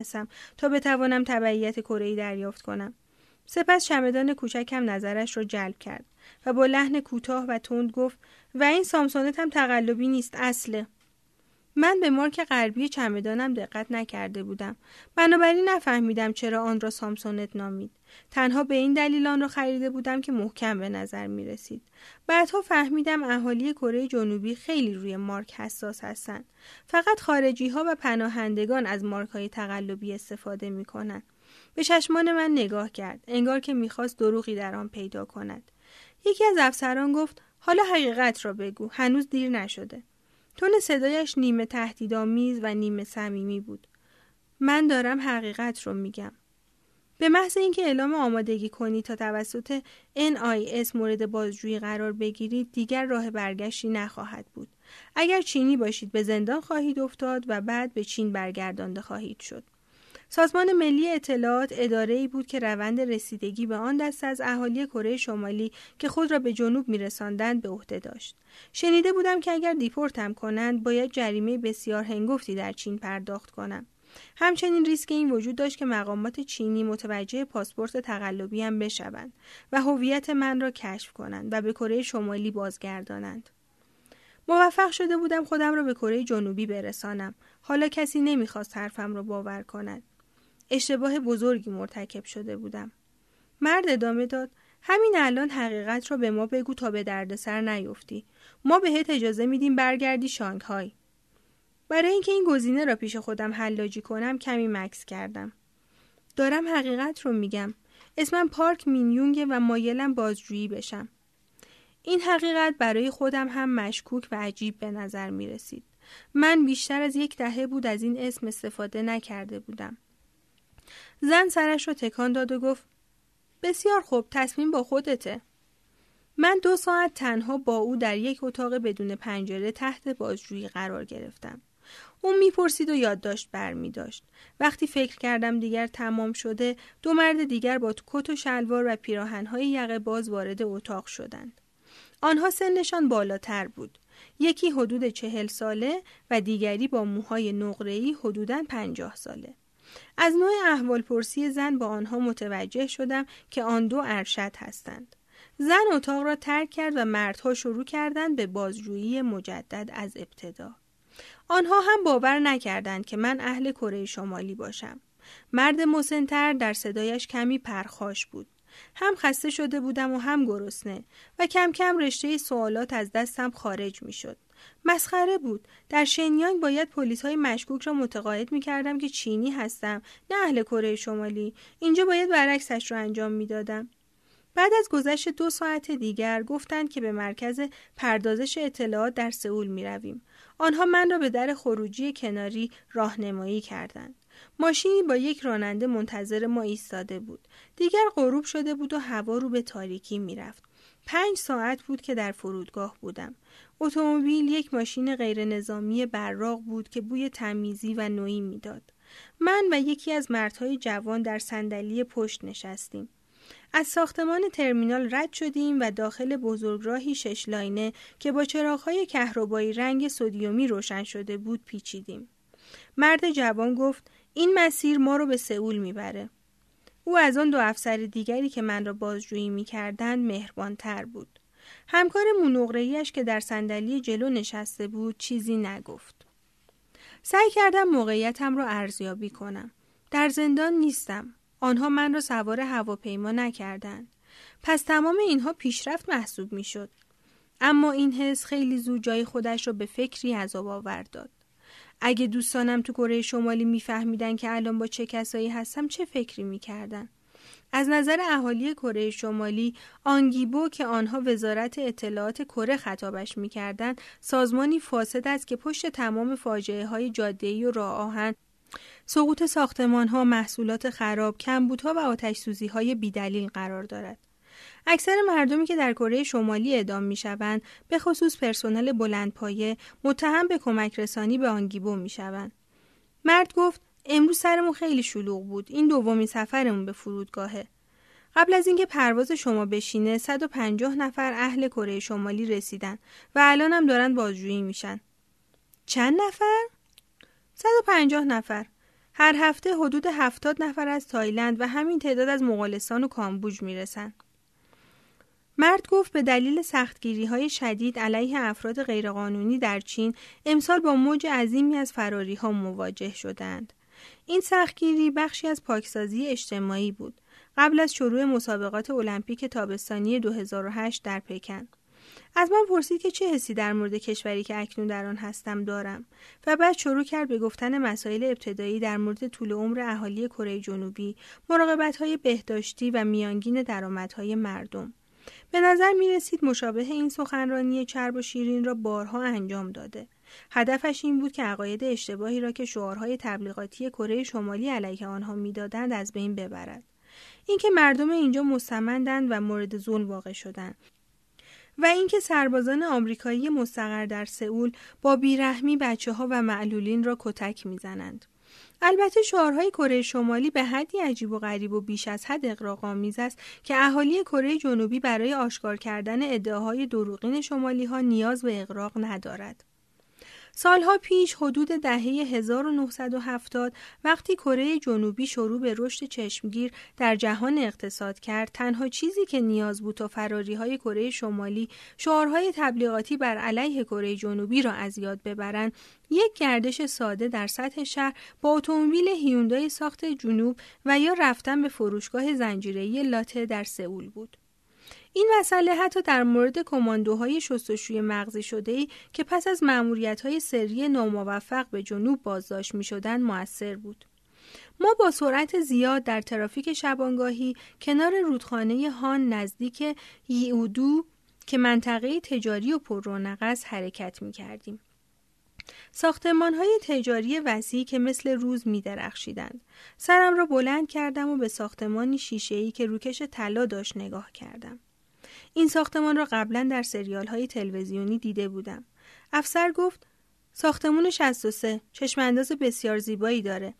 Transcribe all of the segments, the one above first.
هستم تا بتوانم تبعیت کره دریافت کنم. سپس چمدان کوچکم نظرش را جلب کرد و با لحن کوتاه و تند گفت و این سامسونت هم تقلبی نیست اصله. من به مارک غربی چمدانم دقت نکرده بودم. بنابراین نفهمیدم چرا آن را سامسونت نامید. تنها به این دلیل آن را خریده بودم که محکم به نظر می رسید. بعدها فهمیدم اهالی کره جنوبی خیلی روی مارک حساس هستند. فقط خارجی ها و پناهندگان از مارک های تقلبی استفاده می کنند. به چشمان من نگاه کرد. انگار که می‌خواست دروغی در آن پیدا کند. یکی از افسران گفت حالا حقیقت را بگو. هنوز دیر نشده. تون صدایش نیمه تهدیدآمیز و نیمه صمیمی بود. من دارم حقیقت رو میگم. به محض اینکه اعلام آمادگی کنی تا توسط NIS مورد بازجویی قرار بگیرید دیگر راه برگشتی نخواهد بود. اگر چینی باشید به زندان خواهید افتاد و بعد به چین برگردانده خواهید شد. سازمان ملی اطلاعات اداره ای بود که روند رسیدگی به آن دست از اهالی کره شمالی که خود را به جنوب میرساندند به عهده داشت. شنیده بودم که اگر دیپورتم کنند باید جریمه بسیار هنگفتی در چین پرداخت کنم. همچنین ریسک این وجود داشت که مقامات چینی متوجه پاسپورت تقلبی هم بشوند و هویت من را کشف کنند و به کره شمالی بازگردانند. موفق شده بودم خودم را به کره جنوبی برسانم. حالا کسی نمی‌خواست حرفم را باور کند. اشتباه بزرگی مرتکب شده بودم. مرد ادامه داد همین الان حقیقت را به ما بگو تا به دردسر نیفتی. ما بهت اجازه میدیم برگردی شانگهای. برای اینکه این گزینه را پیش خودم حلاجی کنم کمی مکس کردم. دارم حقیقت رو میگم. اسمم پارک مینیونگه و مایلم بازجویی بشم. این حقیقت برای خودم هم مشکوک و عجیب به نظر می رسید. من بیشتر از یک دهه بود از این اسم استفاده نکرده بودم. زن سرش رو تکان داد و گفت بسیار خوب تصمیم با خودته. من دو ساعت تنها با او در یک اتاق بدون پنجره تحت بازجویی قرار گرفتم. او می‌پرسید و یادداشت برمی داشت. وقتی فکر کردم دیگر تمام شده دو مرد دیگر با کت و شلوار و پیراهنهای یقه باز وارد اتاق شدند. آنها سنشان بالاتر بود. یکی حدود چهل ساله و دیگری با موهای نقره‌ای حدوداً پنجاه ساله. از نوع احوال پرسی زن با آنها متوجه شدم که آن دو ارشد هستند. زن اتاق را ترک کرد و مردها شروع کردند به بازجویی مجدد از ابتدا. آنها هم باور نکردند که من اهل کره شمالی باشم. مرد مسنتر در صدایش کمی پرخاش بود. هم خسته شده بودم و هم گرسنه و کم کم رشته سوالات از دستم خارج می شد. مسخره بود. در شنیانگ باید پلیس های مشکوک را متقاعد می کردم که چینی هستم نه اهل کره شمالی. اینجا باید برعکسش را انجام می دادم. بعد از گذشت دو ساعت دیگر گفتند که به مرکز پردازش اطلاعات در سئول می رویم. آنها من را به در خروجی کناری راهنمایی کردند. ماشینی با یک راننده منتظر ما ایستاده بود. دیگر غروب شده بود و هوا رو به تاریکی می‌رفت. پنج ساعت بود که در فرودگاه بودم. اتومبیل یک ماشین غیر نظامی براق بود که بوی تمیزی و نوعی می‌داد. من و یکی از مردهای جوان در صندلی پشت نشستیم. از ساختمان ترمینال رد شدیم و داخل بزرگراهی شش لاینه که با چراغهای کهربایی رنگ سودیومی روشن شده بود پیچیدیم. مرد جوان گفت این مسیر ما رو به سئول می‌بره. او از آن دو افسر دیگری که من را بازجویی می‌کردند مهربانتر بود. همکار مونغرهیش که در صندلی جلو نشسته بود چیزی نگفت. سعی کردم موقعیتم را ارزیابی کنم. در زندان نیستم. آنها من را سوار هواپیما نکردند. پس تمام اینها پیشرفت محسوب می‌شد. اما این حس خیلی زود جای خودش را به فکری عذاب آور داد. اگه دوستانم تو کره شمالی میفهمیدن که الان با چه کسایی هستم چه فکری می‌کردن؟ از نظر اهالی کره شمالی آنگیبو که آنها وزارت اطلاعات کره خطابش می‌کردند سازمانی فاسد است که پشت تمام فاجعه های جاده‌ای و راه آهن سقوط ساختمان ها، محصولات خراب، کمبودها و آتش سوزی های بیدلیل قرار دارد. اکثر مردمی که در کره شمالی اعدام می شوند به خصوص پرسنل بلندپایه متهم به کمک رسانی به آنگیبو می شوند. مرد گفت امروز سرمون خیلی شلوغ بود. این دومین سفرمون به فرودگاهه. قبل از اینکه پرواز شما بشینه 150 نفر اهل کره شمالی رسیدن و الان هم دارن بازجویی میشن. چند نفر؟ 150 نفر. هر هفته حدود هفتاد نفر از تایلند و همین تعداد از مغولستان و کامبوج می‌رسن. مرد گفت به دلیل سختگیری های شدید علیه افراد غیرقانونی در چین امسال با موج عظیمی از فراری ها مواجه شدند. این سختگیری بخشی از پاکسازی اجتماعی بود قبل از شروع مسابقات المپیک تابستانی 2008 در پکن. از من پرسید که چه حسی در مورد کشوری که اکنون در آن هستم دارم و بعد شروع کرد به گفتن مسائل ابتدایی در مورد طول عمر اهالی کره جنوبی، های بهداشتی و میانگین درآمدهای مردم. به نظر می رسید مشابه این سخنرانی چرب و شیرین را بارها انجام داده. هدفش این بود که عقاید اشتباهی را که شعارهای تبلیغاتی کره شمالی علیه آنها می‌دادند از بین ببرد. اینکه مردم اینجا مستمندند و مورد ظلم واقع شدند و اینکه سربازان آمریکایی مستقر در سئول با بیرحمی بچه ها و معلولین را کتک می‌زنند. البته شعارهای کره شمالی به حدی عجیب و غریب و بیش از حد اقراق‌آمیز است که اهالی کره جنوبی برای آشکار کردن ادعاهای دروغین شمالی ها نیاز به اقراق ندارد. سالها پیش حدود دهه 1970 وقتی کره جنوبی شروع به رشد چشمگیر در جهان اقتصاد کرد تنها چیزی که نیاز بود تا فراری های کره شمالی شعارهای تبلیغاتی بر علیه کره جنوبی را از یاد ببرند یک گردش ساده در سطح شهر با اتومبیل هیوندای ساخت جنوب و یا رفتن به فروشگاه زنجیره‌ای لاته در سئول بود. این مسئله حتی در مورد کماندوهای شستشوی مغزی شده ای که پس از معمولیت های سری ناموفق به جنوب بازداشت می شدن موثر بود. ما با سرعت زیاد در ترافیک شبانگاهی کنار رودخانه هان نزدیک یعودو که منطقه تجاری و پررونق است حرکت می کردیم. ساختمان های تجاری وسیعی که مثل روز می درخشیدند. سرم را بلند کردم و به ساختمانی شیشه‌ای که روکش طلا داشت نگاه کردم. این ساختمان را قبلا در سریال های تلویزیونی دیده بودم. افسر گفت ساختمون 63 چشم انداز بسیار زیبایی داره.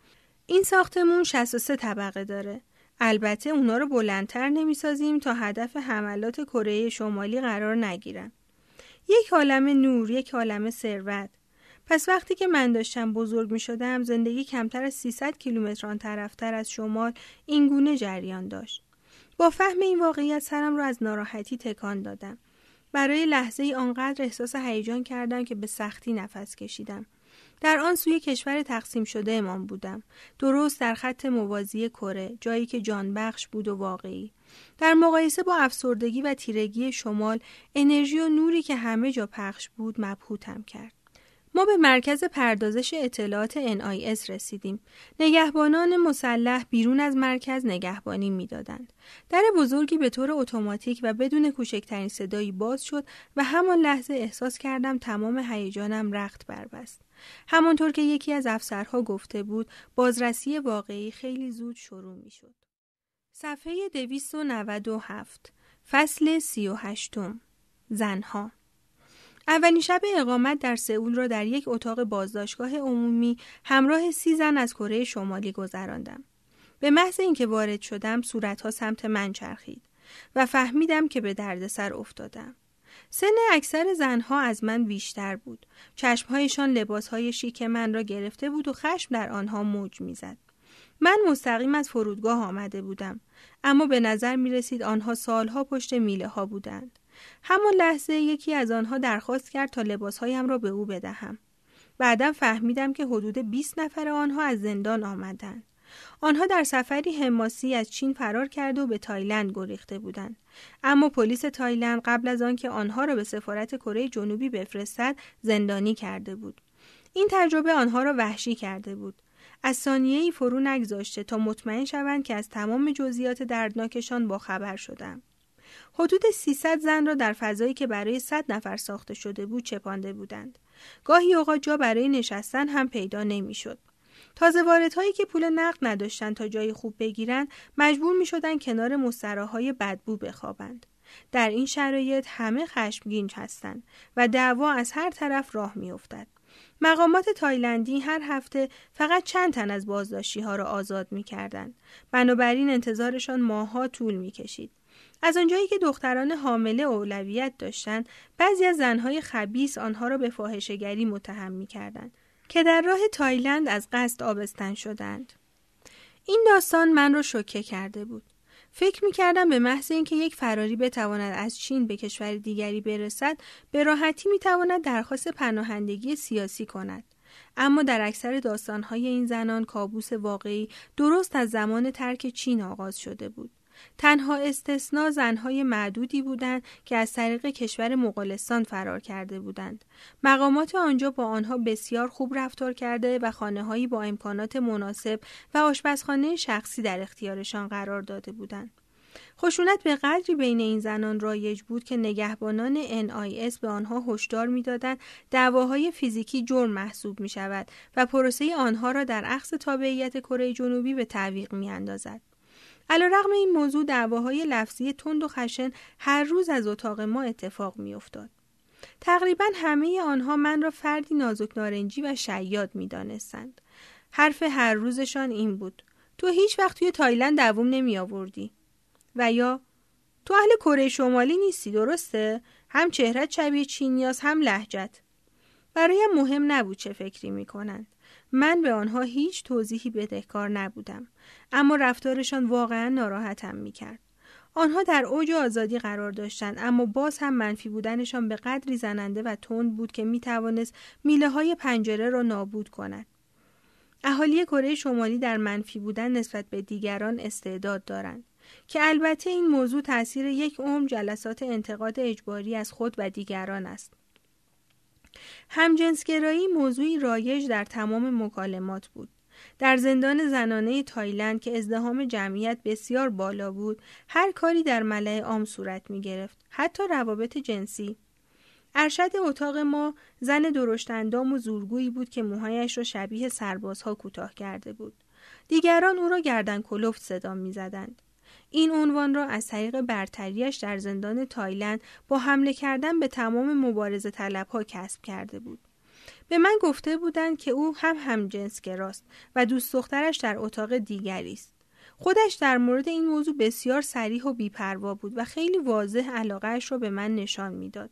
این ساختمون 63 طبقه داره. البته اونا رو بلندتر نمی‌سازیم تا هدف حملات کره شمالی قرار نگیرن. یک عالم نور، یک عالم ثروت. پس وقتی که من داشتم بزرگ می شدم زندگی کمتر از 300 کیلومتر آن طرفتر از شمال اینگونه جریان داشت. با فهم این واقعیت سرم را از ناراحتی تکان دادم. برای لحظه ای آنقدر احساس هیجان کردم که به سختی نفس کشیدم. در آن سوی کشور تقسیم شده امان بودم. درست در خط موازی کره، جایی که جانبخش بود و واقعی. در مقایسه با افسردگی و تیرگی شمال، انرژی و نوری که همه جا پخش بود مبهوتم کرد. ما به مرکز پردازش اطلاعات NIS رسیدیم. نگهبانان مسلح بیرون از مرکز نگهبانی می‌دادند. در بزرگی به طور اتوماتیک و بدون کوچکترین صدایی باز شد و همان لحظه احساس کردم تمام هیجانم رخت بربست. همانطور که یکی از افسرها گفته بود بازرسی واقعی خیلی زود شروع می شد. صفحه 297 فصل 38 زنها اولین شب اقامت در سئول را در یک اتاق بازداشتگاه عمومی همراه سی زن از کره شمالی گذراندم. به محض اینکه وارد شدم صورتها سمت من چرخید و فهمیدم که به دردسر افتادم. سن اکثر زنها از من بیشتر بود. چشمهایشان لباسهای شیک من را گرفته بود و خشم در آنها موج می‌زد. من مستقیم از فرودگاه آمده بودم اما به نظر می رسید آنها سالها پشت میله ها بودند. همان لحظه یکی از آنها درخواست کرد تا لباسهایم را به او بدهم. بعدا فهمیدم که حدود 20 نفر آنها از زندان آمدند. آنها در سفری حماسی از چین فرار کرده و به تایلند گریخته بودند اما پلیس تایلند قبل از آنکه آنها را به سفارت کره جنوبی بفرستد زندانی کرده بود این تجربه آنها را وحشی کرده بود از ثانیه فرو نگذاشته تا مطمئن شوند که از تمام جزئیات دردناکشان با خبر شدم حدود 300 زن را در فضایی که برای 100 نفر ساخته شده بود چپانده بودند. گاهی اوقات جا برای نشستن هم پیدا نمی‌شد. تازه واردهایی که پول نقد نداشتند تا جای خوب بگیرند مجبور می شدن کنار مستراح‌های بدبو بخوابند. در این شرایط همه خشمگین هستند و دعوا از هر طرف راه میافتد. مقامات تایلندی هر هفته فقط چند تن از بازداشتی ها را آزاد می کردن. بنابراین انتظارشان ماه‌ها طول می کشید. از آنجایی که دختران حامله اولویت داشتند بعضی از زنهای خبیس آنها را به فاحشهگری متهم می‌کردند که در راه تایلند از قصد آبستن شدند. این داستان من را شوکه کرده بود. فکر می کردم به محض اینکه یک فراری بتواند از چین به کشور دیگری برسد به راحتی می تواند درخواست پناهندگی سیاسی کند. اما در اکثر داستانهای این زنان کابوس واقعی درست از زمان ترک چین آغاز شده بود. تنها استثنا زنهای معدودی بودند که از طریق کشور مغولستان فرار کرده بودند. مقامات آنجا با آنها بسیار خوب رفتار کرده و خانههایی با امکانات مناسب و آشپزخانه شخصی در اختیارشان قرار داده بودند. خشونت به قدری بین این زنان رایج بود که نگهبانان NIS به آنها هشدار می‌دادند دعواهای فیزیکی جرم محسوب می شود و پروسه آنها را در عکس تابعیت کره جنوبی به تعویق می اندازد. رغم این موضوع دعواهای لفظی تند و خشن هر روز از اتاق ما اتفاق میافتاد. تقریبا همه آنها من را فردی نازک نارنجی و شیاد می دانستند. حرف هر روزشان این بود. تو هیچ وقت توی تایلند دووم نمی آوردی. و یا تو اهل کره شمالی نیستی درسته؟ هم چهرت شبیه چینیاس هم لحجت. برایم مهم نبود چه فکری می کنند. من به آنها هیچ توضیحی بدهکار نبودم اما رفتارشان واقعا ناراحتم می کرد. آنها در اوج آزادی قرار داشتند اما باز هم منفی بودنشان به قدری زننده و تند بود که می توانست میله های پنجره را نابود کند. اهالی کره شمالی در منفی بودن نسبت به دیگران استعداد دارند که البته این موضوع تاثیر یک عمر جلسات انتقاد اجباری از خود و دیگران است. همجنسگرایی موضوعی رایج در تمام مکالمات بود. در زندان زنانه تایلند که ازدهام جمعیت بسیار بالا بود، هر کاری در ملع عام صورت می گرفت، حتی روابط جنسی. ارشد اتاق ما زن درشتندام و زورگویی بود که موهایش را شبیه سربازها کوتاه کرده بود. دیگران او را گردن کلفت صدا می زدند. این عنوان را از طریق برتریش در زندان تایلند با حمله کردن به تمام مبارزه ها کسب کرده بود. به من گفته بودند که او هم همجنسگراست و دوست دخترش در اتاق دیگری است. خودش در مورد این موضوع بسیار سریح و بیپروا بود و خیلی واضح علاقهش را به من نشان می‌داد.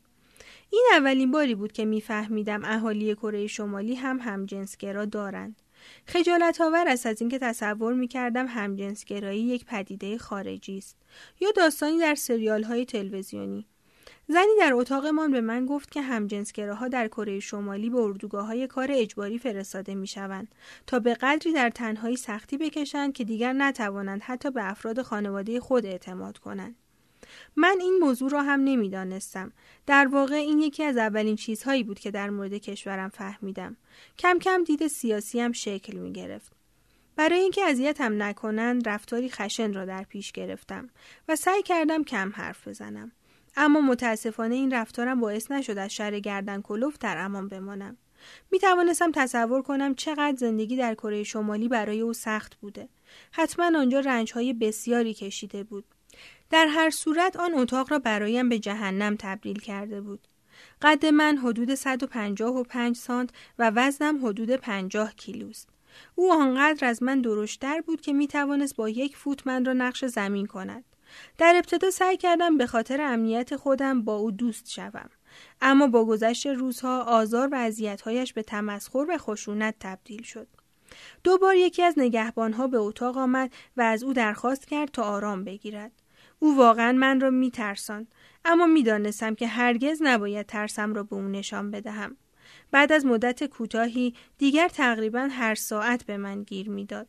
این اولین باری بود که میفهمیدم اهالی کره شمالی هم همجنسگرا دارند. خجالت آور است از اینکه تصور می کردم همجنسگرایی یک پدیده خارجی است یا داستانی در سریال های تلویزیونی زنی در اتاقمان به من گفت که همجنسگراها در کره شمالی به اردوگاه های کار اجباری فرستاده می شوند تا به قدری در تنهایی سختی بکشند که دیگر نتوانند حتی به افراد خانواده خود اعتماد کنند. من این موضوع را هم نمی‌دانستم. در واقع این یکی از اولین چیزهایی بود که در مورد کشورم فهمیدم. کم کم دید سیاسی هم شکل می گرفت. برای اینکه اذیتم نکنند رفتاری خشن را در پیش گرفتم و سعی کردم کم حرف بزنم. اما متاسفانه این رفتارم باعث نشد از شر گردن کلوف در امان بمانم. می توانستم تصور کنم چقدر زندگی در کره شمالی برای او سخت بوده. حتما آنجا رنج های بسیاری کشیده بود. در هر صورت آن اتاق را برایم به جهنم تبدیل کرده بود. قد من حدود 155 سانت و وزنم حدود 50 کیلوست. او آنقدر از من درشتر بود که می توانست با یک فوت من را نقش زمین کند. در ابتدا سعی کردم به خاطر امنیت خودم با او دوست شوم. اما با گذشت روزها آزار و اذیتهایش به تمسخر و خشونت تبدیل شد. دو بار یکی از نگهبانها به اتاق آمد و از او درخواست کرد تا آرام بگیرد. او واقعا من را میترساند. اما می‌دانستم که هرگز نباید ترسم را به او نشان بدهم. بعد از مدت کوتاهی دیگر تقریبا هر ساعت به من گیر می‌داد.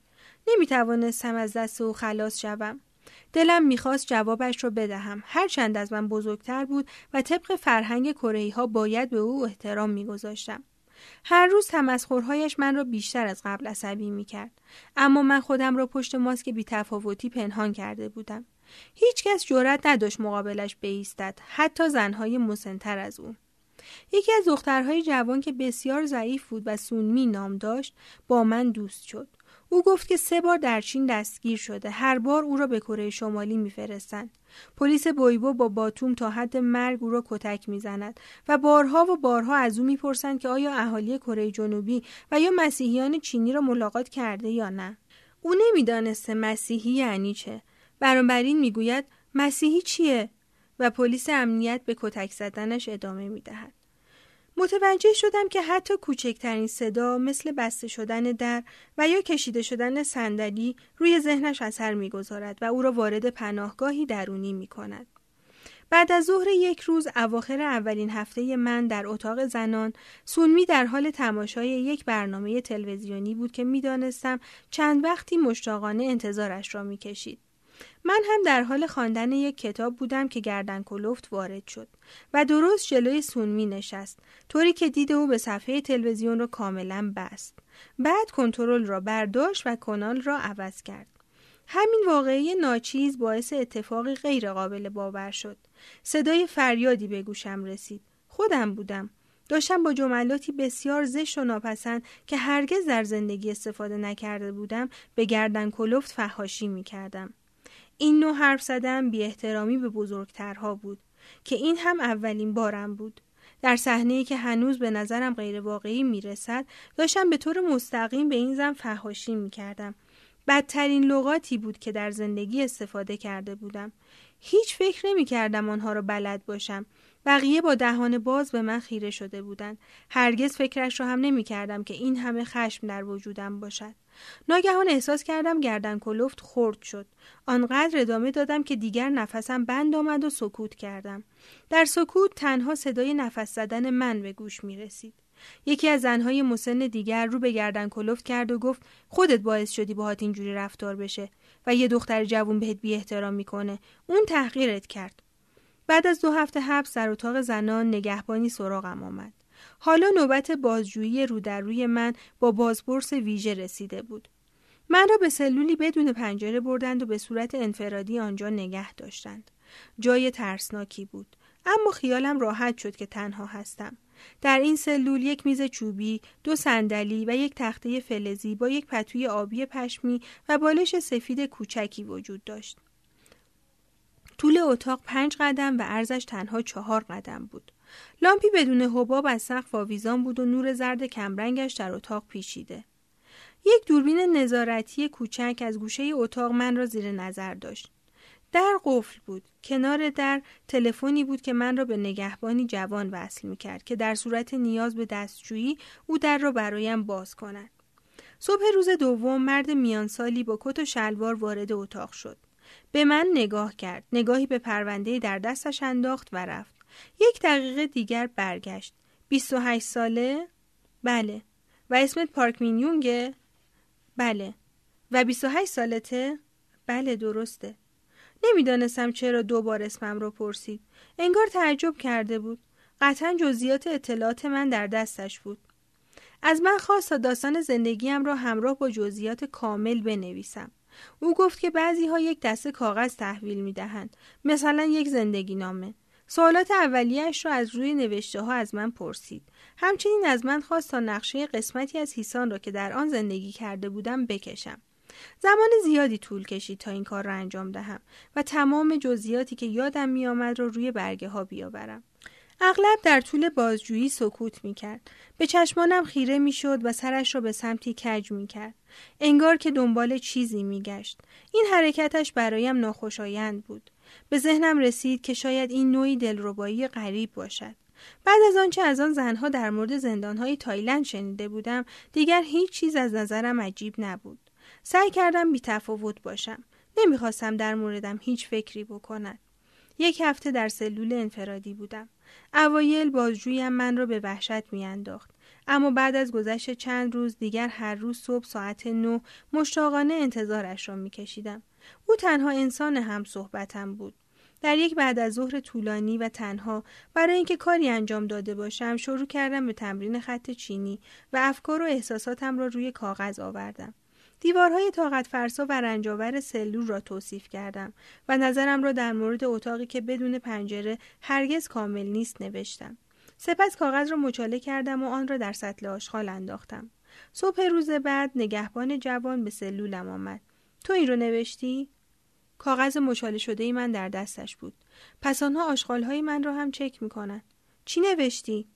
نمی توانستم از دست او خلاص شوم. دلم می‌خواست جوابش را بدهم. هرچند از من بزرگتر بود و طبق فرهنگ کره ها باید به او احترام میگذاشتم. هر روز تمسخرهایش من را بیشتر از قبل عصبی می‌کرد. اما من خودم را پشت ماسک بیتفاوتی پنهان کرده بودم. هیچ کس جرأت نداشت مقابلش بیستد حتی زنهای مسنتر از او. یکی از دخترهای جوان که بسیار ضعیف بود و سونمی نام داشت با من دوست شد. او گفت که سه بار در چین دستگیر شده هر بار او را به کره شمالی میفرستند. پلیس بویبو با باتوم تا حد مرگ او را کتک می‌زند و بارها و بارها از او می‌پرسند که آیا اهالی کره جنوبی و یا مسیحیان چینی را ملاقات کرده یا نه. او نمی‌دانسته مسیحی یعنی چه. بنابراین می‌گوید مسیحی چیه؟ و پلیس امنیت به کتک زدنش ادامه می‌دهد. متوجه شدم که حتی کوچکترین صدا مثل بسته شدن در و یا کشیده شدن صندلی روی ذهنش اثر می‌گذارد و او را وارد پناهگاهی درونی می کند. بعد از ظهر یک روز اواخر اولین هفته من در اتاق زنان سونمی در حال تماشای یک برنامه تلویزیونی بود که می‌دانستم چند وقتی مشتاقانه انتظارش را می‌کشید. من هم در حال خواندن یک کتاب بودم که گردن کلفت وارد شد و درست جلوی سونمی نشست طوری که دید او به صفحه تلویزیون را کاملا بست. بعد کنترل را برداشت و کانال را عوض کرد. همین واقعی ناچیز باعث اتفاقی غیر قابل باور شد. صدای فریادی به گوشم رسید. خودم بودم. داشتم با جملاتی بسیار زشت و ناپسند که هرگز در زندگی استفاده نکرده بودم به گردن کلفت فهاشی می کردم. این نوع حرف زدن بی احترامی به بزرگترها بود که این هم اولین بارم بود. در صحنه که هنوز به نظرم غیر واقعی می رسد داشتم به طور مستقیم به این زن فهاشی می کردم. بدترین لغاتی بود که در زندگی استفاده کرده بودم. هیچ فکر نمی کردم آنها را بلد باشم. بقیه با دهان باز به من خیره شده بودند. هرگز فکرش را هم نمی کردم که این همه خشم در وجودم باشد. ناگهان احساس کردم گردن کلفت خرد شد. آنقدر ادامه دادم که دیگر نفسم بند آمد و سکوت کردم. در سکوت تنها صدای نفس زدن من به گوش می رسید. یکی از زنهای مسن دیگر رو به گردن کلفت کرد و گفت خودت باعث شدی باهات اینجوری رفتار بشه و یه دختر جوون بهت بی احترام می‌کنه اون تحقیرت کرد بعد از دو هفته حبس در اتاق زنان نگهبانی سراغم آمد. حالا نوبت بازجویی رو در روی من با بازپرس ویژه رسیده بود. من را به سلولی بدون پنجره بردند و به صورت انفرادی آنجا نگه داشتند. جای ترسناکی بود. اما خیالم راحت شد که تنها هستم. در این سلول یک میز چوبی، دو صندلی و یک تخته فلزی با یک پتوی آبی پشمی و بالش سفید کوچکی وجود داشت. طول اتاق پنج قدم و عرضش تنها چهار قدم بود. لامپی بدون حباب از سقف آویزان بود و نور زرد کمرنگش در اتاق پیچیده. یک دوربین نظارتی کوچک از گوشه اتاق من را زیر نظر داشت. در قفل بود. کنار در تلفنی بود که من را به نگهبانی جوان وصل می کرد که در صورت نیاز به دستجویی او در را برایم باز کند. صبح روز دوم مرد میانسالی با کت و شلوار وارد اتاق شد. به من نگاه کرد. نگاهی به پرونده در دستش انداخت و رفت. یک دقیقه دیگر برگشت. 28 ساله؟ بله. و اسمت پارک مینیونگه؟ بله. و 28 سالته؟ بله درسته. نمی‌دانستم چرا دوبار اسمم را پرسید. انگار تعجب کرده بود. قطعا جزئیات اطلاعات من در دستش بود. از من خواست تا داستان زندگیم را همراه با جزئیات کامل بنویسم. او گفت که بعضی ها یک دسته کاغذ تحویل می دهند. مثلا یک زندگی نامه. سوالات اولیش را از روی نوشته ها از من پرسید. همچنین از من خواست تا نقشه قسمتی از هیسان را که در آن زندگی کرده بودم بکشم. زمان زیادی طول کشید تا این کار را انجام دهم و تمام جزئیاتی که یادم میآمد را روی برگه ها بیاورم. اغلب در طول بازجویی سکوت می کرد. به چشمانم خیره می شد و سرش را به سمتی کج می کرد. انگار که دنبال چیزی می گشت. این حرکتش برایم ناخوشایند بود. به ذهنم رسید که شاید این نوعی دلربایی غریب باشد. بعد از آنچه از آن زنها در مورد زندانهای تایلند شنیده بودم دیگر هیچ چیز از نظرم عجیب نبود سعی کردم بی تفاوت باشم. نمی‌خواستم در موردم هیچ فکری بکند. یک هفته در سلول انفرادی بودم. اوایل بازجویم من را به وحشت میانداخت. اما بعد از گذشت چند روز دیگر هر روز صبح ساعت نو مشتاقانه انتظارش را میکشیدم. او تنها انسان هم صحبتم بود. در یک بعد از ظهر طولانی و تنها برای اینکه کاری انجام داده باشم شروع کردم به تمرین خط چینی و افکار و احساساتم را روی کاغذ آوردم. دیوارهای طاقت فرسا و رنجاور سلول را توصیف کردم و نظرم را در مورد اتاقی که بدون پنجره هرگز کامل نیست نوشتم. سپس کاغذ را مچاله کردم و آن را در سطل آشغال انداختم. صبح روز بعد نگهبان جوان به سلولم آمد. تو این رو نوشتی؟ کاغذ مچاله شده ای من در دستش بود. پس آنها آشغالهای من را هم چک می‌کنند. چی نوشتی؟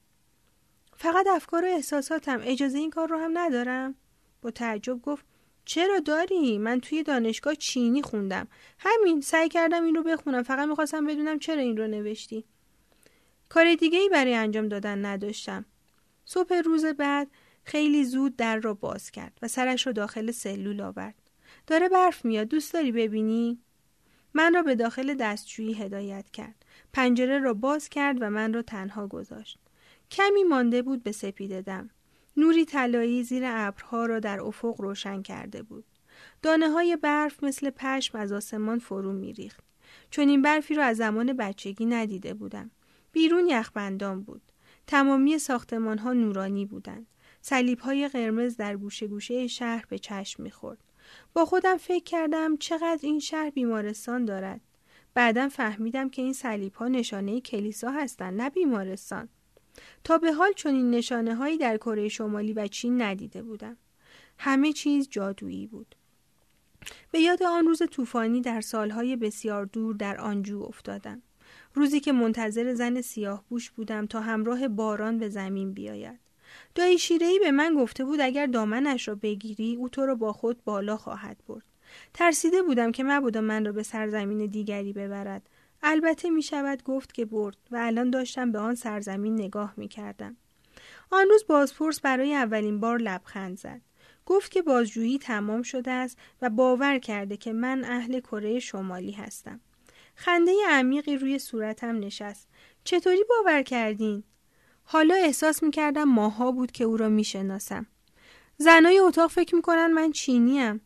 فقط افکار و احساساتم اجازه این کار رو هم ندارم؟ با تعجب گفت چرا داری؟ من توی دانشگاه چینی خوندم. همین سعی کردم این رو بخونم. فقط می‌خواستم بدونم چرا این رو نوشتی. کار دیگه ای برای انجام دادن نداشتم. صبح روز بعد خیلی زود در را باز کرد و سرش را داخل سلول آورد. داره برف میاد دوست داری ببینی؟ من را به داخل دستشویی هدایت کرد. پنجره را باز کرد و من را تنها گذاشت. کمی مانده بود به سپیده دم. نوری طلایی زیر ابرها را در افق روشن کرده بود. دانه های برف مثل پشم از آسمان فرو میریخت. چون این برفی را از زمان بچگی ندیده بودم. بیرون یخبندان بود. تمامی ساختمان ها نورانی بودند. سلیب های قرمز در گوشه گوشه شهر به چشم می‌خورد. با خودم فکر کردم چقدر این شهر بیمارستان دارد. بعدم فهمیدم که این سلیب ها نشانه کلیسا هستند نه بیمارستان. تا به حال چنین نشانه هایی در کره شمالی و چین ندیده بودم. همه چیز جادویی بود. به یاد آن روز طوفانی در سالهای بسیار دور در آنجو افتادم. روزی که منتظر زن سیاه بوش بودم تا همراه باران به زمین بیاید. دایی شیرهی به من گفته بود اگر دامنش را بگیری او تو را با خود بالا خواهد برد. ترسیده بودم که مبادا من را به سرزمین دیگری ببرد. البته می شود گفت که برد و الان داشتم به آن سرزمین نگاه می کردم. آن روز بازپرس برای اولین بار لبخند زد. گفت که بازجویی تمام شده است و باور کرده که من اهل کره شمالی هستم. خنده عمیقی روی صورتم نشست. چطوری باور کردین؟ حالا احساس می‌کردم ماها بود که او را می‌شناسم. زنای اتاق فکر می‌کنن من چینیم.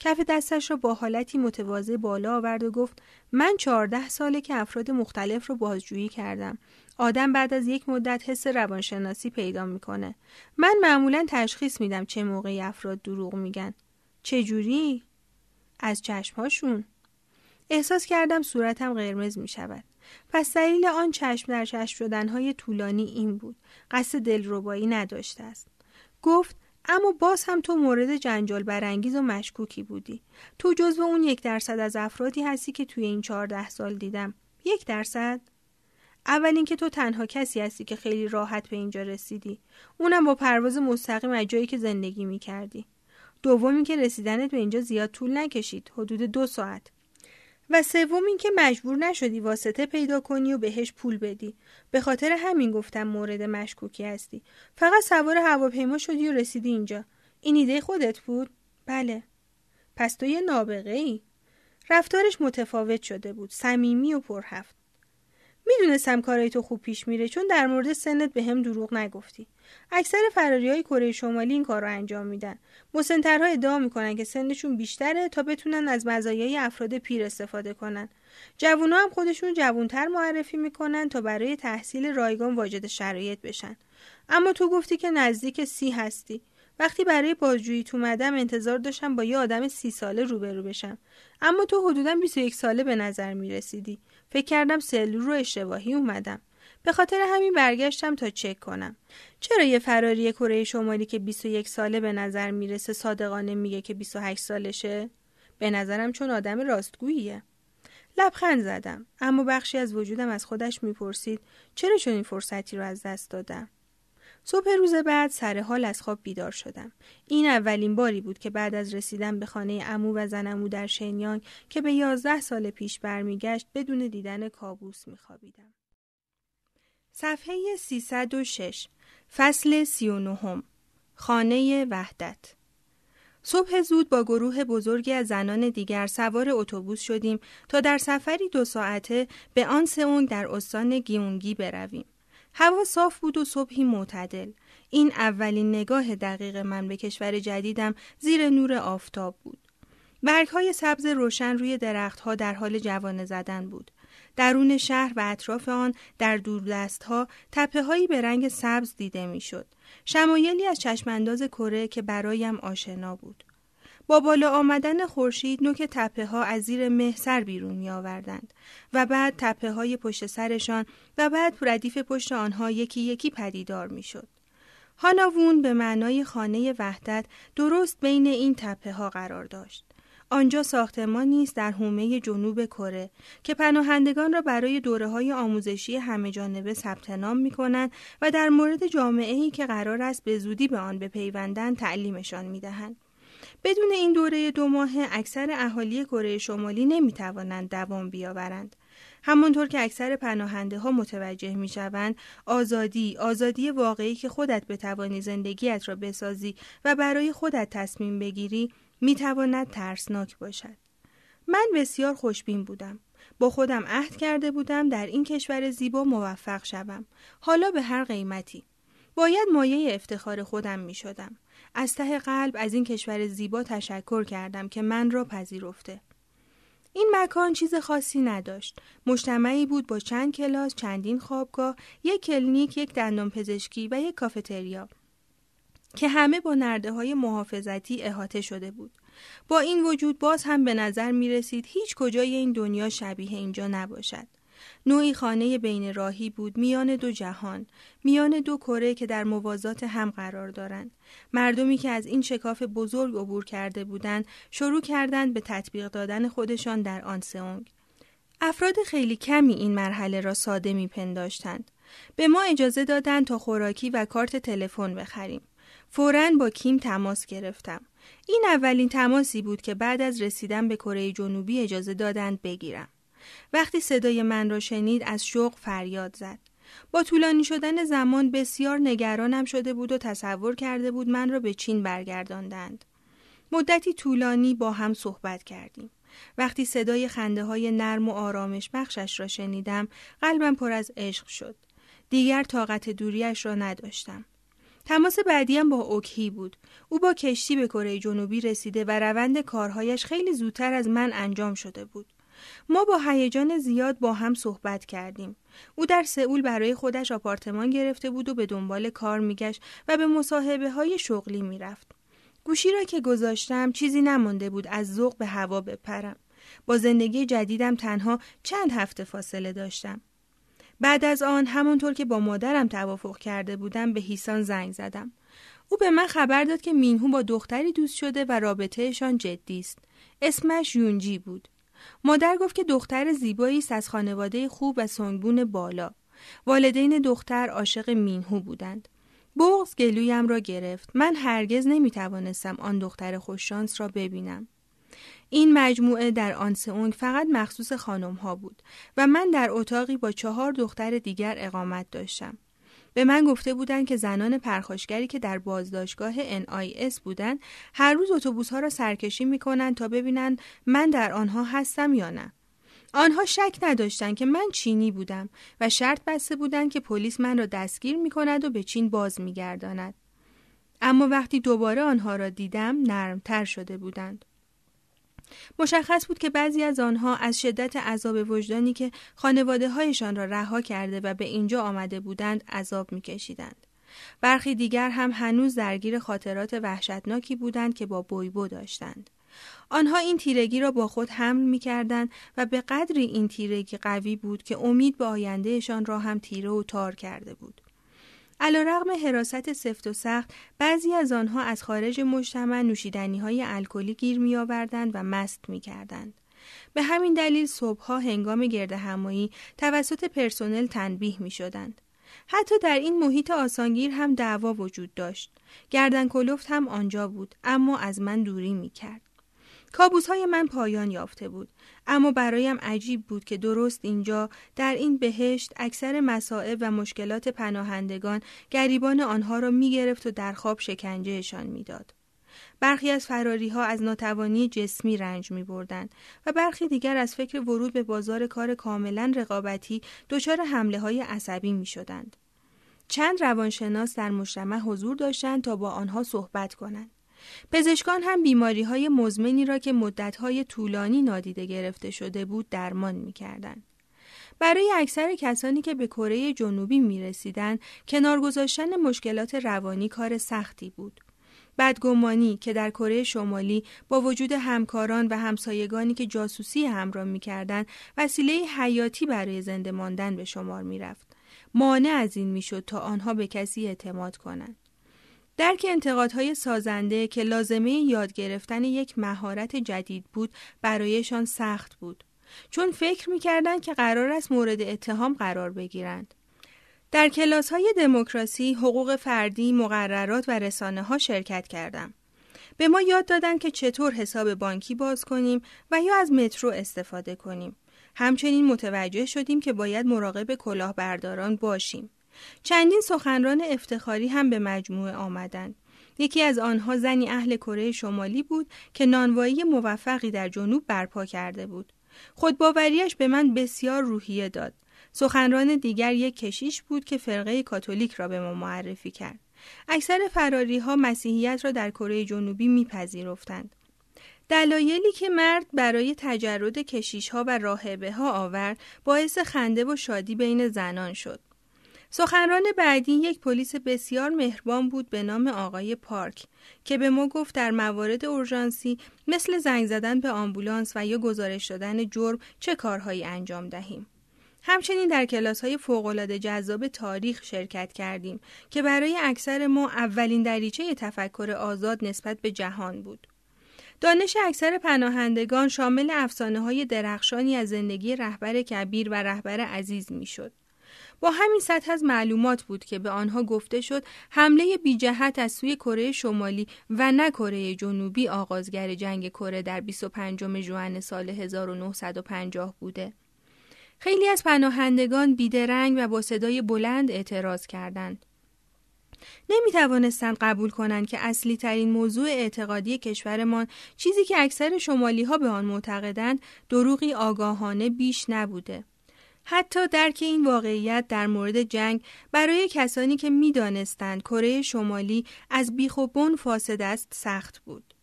کف دستش را با حالتی متواضع بالا آورد و گفت من چهارده ساله که افراد مختلف رو بازجویی کردم. آدم بعد از یک مدت حس روانشناسی پیدا می‌کنه. من معمولا تشخیص میدم چه موقعی افراد دروغ میگن. چه جوری؟ از چشمهاشون. احساس کردم صورتم قرمز می شود. پس دلیل آن چشم در چشم شدنهای طولانی این بود. قصد دلربایی نداشته است. گفت اما باز هم تو مورد جنجال برانگیز و مشکوکی بودی. تو جزو اون یک درصد از افرادی هستی که توی این چهارده سال دیدم. یک درصد؟ اول اینکه تو تنها کسی هستی که خیلی راحت به اینجا رسیدی. اونم با پرواز مستقیم از جایی که زندگی می کردی. دوم اینکه رسیدنت به اینجا زیاد طول نکشید. حدود دو ساعت. و سوم اینکه مجبور نشدی واسطه پیدا کنی و بهش پول بدی. به خاطر همین گفتم مورد مشکوکی هستی. فقط سوار هواپیما شدی و رسیدی اینجا. این ایده خودت بود؟ بله. پس تو یه نابغه ای رفتارش متفاوت شده بود. صمیمی و پرهفت. می‌دونستم کارای تو خوب پیش میره چون در مورد سنت به هم دروغ نگفتی. اکثر فراری های کره شمالی این کار رو انجام میدن. مسنترها ادعا می‌کنن که سنشون بیشتره تا بتونن از مزایای افراد پیر استفاده کنن. جوونا هم خودشون جوونتر معرفی می‌کنن تا برای تحصیل رایگان واجد شرایط بشن. اما تو گفتی که نزدیک سی هستی. وقتی برای بازجویی تو مدم انتظار داشتم با یه آدم سی ساله روبرو بشم. اما تو حدودا 21 ساله به نظر می رسیدی فکر کردم سلول رو اشتباهی اومدم. به خاطر همین برگشتم تا چک کنم. چرا یه فراری کره شمالی که 21 ساله به نظر می‌رسه صادقانه میگه که 28 سالشه؟ به نظرم چون آدم راستگوییه. لبخند زدم اما بخشی از وجودم از خودش می‌پرسید چرا چون این فرصتی رو از دست دادم؟ صبح روز بعد سر حال از خواب بیدار شدم. این اولین باری بود که بعد از رسیدن به خانه امو و زنمو در شنیانگ که به یازده سال پیش برمیگشت بدون دیدن کابوس میخوابیدم. صفحه 306 فصل 39 خانه وحدت صبح زود با گروه بزرگی از زنان دیگر سوار اتوبوس شدیم تا در سفری دو ساعته به آن سئونگ در استان گیونگی برویم. هوا صاف بود و صبحی معتدل. این اولین نگاه دقیق من به کشور جدیدم زیر نور آفتاب بود. برگ های سبز روشن روی درختها در حال جوانه زدن بود. درون شهر و اطراف آن در دوردست ها تپه هایی به رنگ سبز دیده می‌شد. شمایلی از چشمانداز کره که برایم آشنا بود. با بالا آمدن خورشید نوک تپه ها از زیر مه سر بیرون می آوردند و بعد تپه های پشت سرشان و بعد ردیف پشت آنها یکی یکی پدیدار می شد. هاناوون به معنای خانه وحدت درست بین این تپه ها قرار داشت. آنجا ساختمان نیست در حومه جنوب کره که پناهندگان را برای دوره های آموزشی همه جانبه ثبت نام می کنند و در مورد جامعه ای که قرار است به زودی به آن بپیوندند تعلیمشان می دهند. بدون این دوره دو ماه اکثر اهالی کره شمالی نمی توانند دوام بیاورند. همانطور که اکثر پناهنده ها متوجه می شوند آزادی آزادی واقعی که خودت بتوانی زندگیت را بسازی و برای خودت تصمیم بگیری می تواند ترسناک باشد من بسیار خوشبین بودم با خودم عهد کرده بودم در این کشور زیبا موفق شوم حالا به هر قیمتی باید مایه افتخار خودم می شدم. از ته قلب از این کشور زیبا تشکر کردم که من را پذیرفته. این مکان چیز خاصی نداشت. مجتمعی بود با چند کلاس، چندین خوابگاه، یک کلینیک، یک دندان پزشکی و یک کافتریا که همه با نرده های محافظتی احاطه شده بود. با این وجود باز هم به نظر می رسید هیچ کجای این دنیا شبیه اینجا نباشد. نوعی خانه بین راهی بود میان دو جهان میان دو کره که در موازات هم قرار دارند. مردمی که از این شکاف بزرگ عبور کرده بودند شروع کردند به تطبیق دادن خودشان در آن سئونگ افراد خیلی کمی این مرحله را ساده میپنداشتند. به ما اجازه دادند تا خوراکی و کارت تلفن بخریم. فورا با کیم تماس گرفتم. این اولین تماسی بود که بعد از رسیدن به کره جنوبی اجازه دادند بگیرم. وقتی صدای من را شنید از شوق فریاد زد. با طولانی شدن زمان بسیار نگرانم شده بود و تصور کرده بود من را به چین برگرداندند. مدتی طولانی با هم صحبت کردیم. وقتی صدای خنده های نرم و آرامش بخشش را شنیدم قلبم پر از عشق شد. دیگر طاقت دوریش را نداشتم. تماس بعدیم با اوکهی بود. او با کشتی به کره جنوبی رسیده و روند کارهایش خیلی زودتر از من انجام شده بود. ما با هیجان زیاد با هم صحبت کردیم. او در سئول برای خودش آپارتمان گرفته بود و به دنبال کار میگشت و به مصاحبه های شغلی می‌رفت. گوشی را که گذاشتم چیزی نمانده بود از ذوق به هوا بپرم. با زندگی جدیدم تنها چند هفته فاصله داشتم. بعد از آن همونطور که با مادرم توافق کرده بودم به هیسان زنگ زدم. او به من خبر داد که مینهو با دختری دوست شده و رابطهشان جدی است. اسمش یونجی بود. مادر گفت که دختر زیبایی است از خانواده خوب و سنگبون بالا. والدین دختر عاشق مینهو بودند. بغز گلویم را گرفت. من هرگز نمی توانستم آن دختر خوششانس را ببینم. این مجموعه در آنسئونگ فقط مخصوص خانم ها بود و من در اتاقی با چهار دختر دیگر اقامت داشتم. به من گفته بودند که زنان پرخاشگری که در بازداشتگاه NIS بودند هر روز اتوبوس ها را سرکشی می کنند تا ببینند من در آنها هستم یا نه. آنها شک نداشتند که من چینی بودم و شرط بسته بودند که پلیس من را دستگیر می کند و به چین باز می گرداند. اما وقتی دوباره آنها را دیدم نرمتر شده بودند. مشخص بود که بعضی از آنها از شدت عذاب وجدانی که خانواده هایشان را رها کرده و به اینجا آمده بودند عذاب میکشیدند. برخی دیگر هم هنوز درگیر خاطرات وحشتناکی بودند که با بویبو داشتند. آنها این تیرگی را با خود حمل می کردند و به قدری این تیرگی قوی بود که امید به آیندهشان را هم تیره و تار کرده بود. رغم حراست سفت و سخت بعضی از آنها از خارج مجتمع نوشیدنی های الکلی گیر می آوردند و مست می کردند. به همین دلیل صبحها هنگام گرد همایی توسط پرسنل تنبیه می شدند. حتی در این محیط آسانگیر هم دعوا وجود داشت. گردن کلفت هم آنجا بود اما از من دوری می کرد. کابوس های من پایان یافته بود اما برایم عجیب بود که درست اینجا در این بهشت اکثر مسائب و مشکلات پناهندگان گریبان آنها را می گرفت و در خواب شکنجهشان می‌داد. برخی از فراری ها از ناتوانی جسمی رنج می بردن و برخی دیگر از فکر ورود به بازار کار کاملا رقابتی دچار حمله های عصبی می شدند. چند روانشناس در مجتمع حضور داشتند تا با آنها صحبت کنند. پزشکان هم بیماری های مزمنی را که مدت های طولانی نادیده گرفته شده بود درمان می کردن. برای اکثر کسانی که به کره جنوبی می رسیدن، کنار گذاشتن مشکلات روانی کار سختی بود. بدگمانی که در کره شمالی با وجود همکاران و همسایگانی که جاسوسی همراه می‌کردند وسیله حیاتی برای زنده ماندن به شمار می‌رفت مانع از این می‌شد تا آنها به کسی اعتماد کنند درک انتقادهای سازنده که لازمه یاد گرفتن یک مهارت جدید بود برایشان سخت بود چون فکر می‌کردند که قرار است مورد اتهام قرار بگیرند در کلاس های دموکراسی، حقوق فردی، مقررات و رسانه ها شرکت کردم. به ما یاد دادند که چطور حساب بانکی باز کنیم و یا از مترو استفاده کنیم. همچنین متوجه شدیم که باید مراقب کلاهبرداران باشیم. چندین سخنران افتخاری هم به مجموعه آمدند. یکی از آنها زنی اهل کره شمالی بود که نانوایی موفقی در جنوب برپا کرده بود. خودباوریش به من بسیار روحیه داد. سخنران دیگر یک کشیش بود که فرقه کاتولیک را به ما معرفی کرد. اکثر فراری ها مسیحیت را در کره جنوبی میپذیرفتند. دلایلی که مرد برای تجرد کشیش ها و راهبه ها آورد باعث خنده و شادی بین زنان شد. سخنران بعدی یک پلیس بسیار مهربان بود به نام آقای پارک که به ما گفت در موارد اورژانسی مثل زنگ زدن به آمبولانس و یا گزارش دادن جرم چه کارهایی انجام دهیم. همچنین در کلاس های فوقلاده جذاب تاریخ شرکت کردیم که برای اکثر ما اولین دریچه تفکر آزاد نسبت به جهان بود. دانش اکثر پناهندگان شامل افسانه های درخشانی از زندگی رهبر کبیر و رهبر عزیز می شد. با همین سطح از معلومات بود که به آنها گفته شد حمله بی جهت از سوی کره شمالی و نه کره جنوبی آغازگر جنگ کره در 25 ژوئن سال 1950 بوده. خیلی از پناهندگان بیدرنگ و با صدای بلند اعتراض کردند. نمی توانستند قبول کنند که اصلی ترین موضوع اعتقادی کشورمان چیزی که اکثر شمالی ها به آن معتقدند دروغی آگاهانه بیش نبوده. حتی درک این واقعیت در مورد جنگ برای کسانی که می‌دانستند کره شمالی از بیخ و بن فاسد است سخت بود.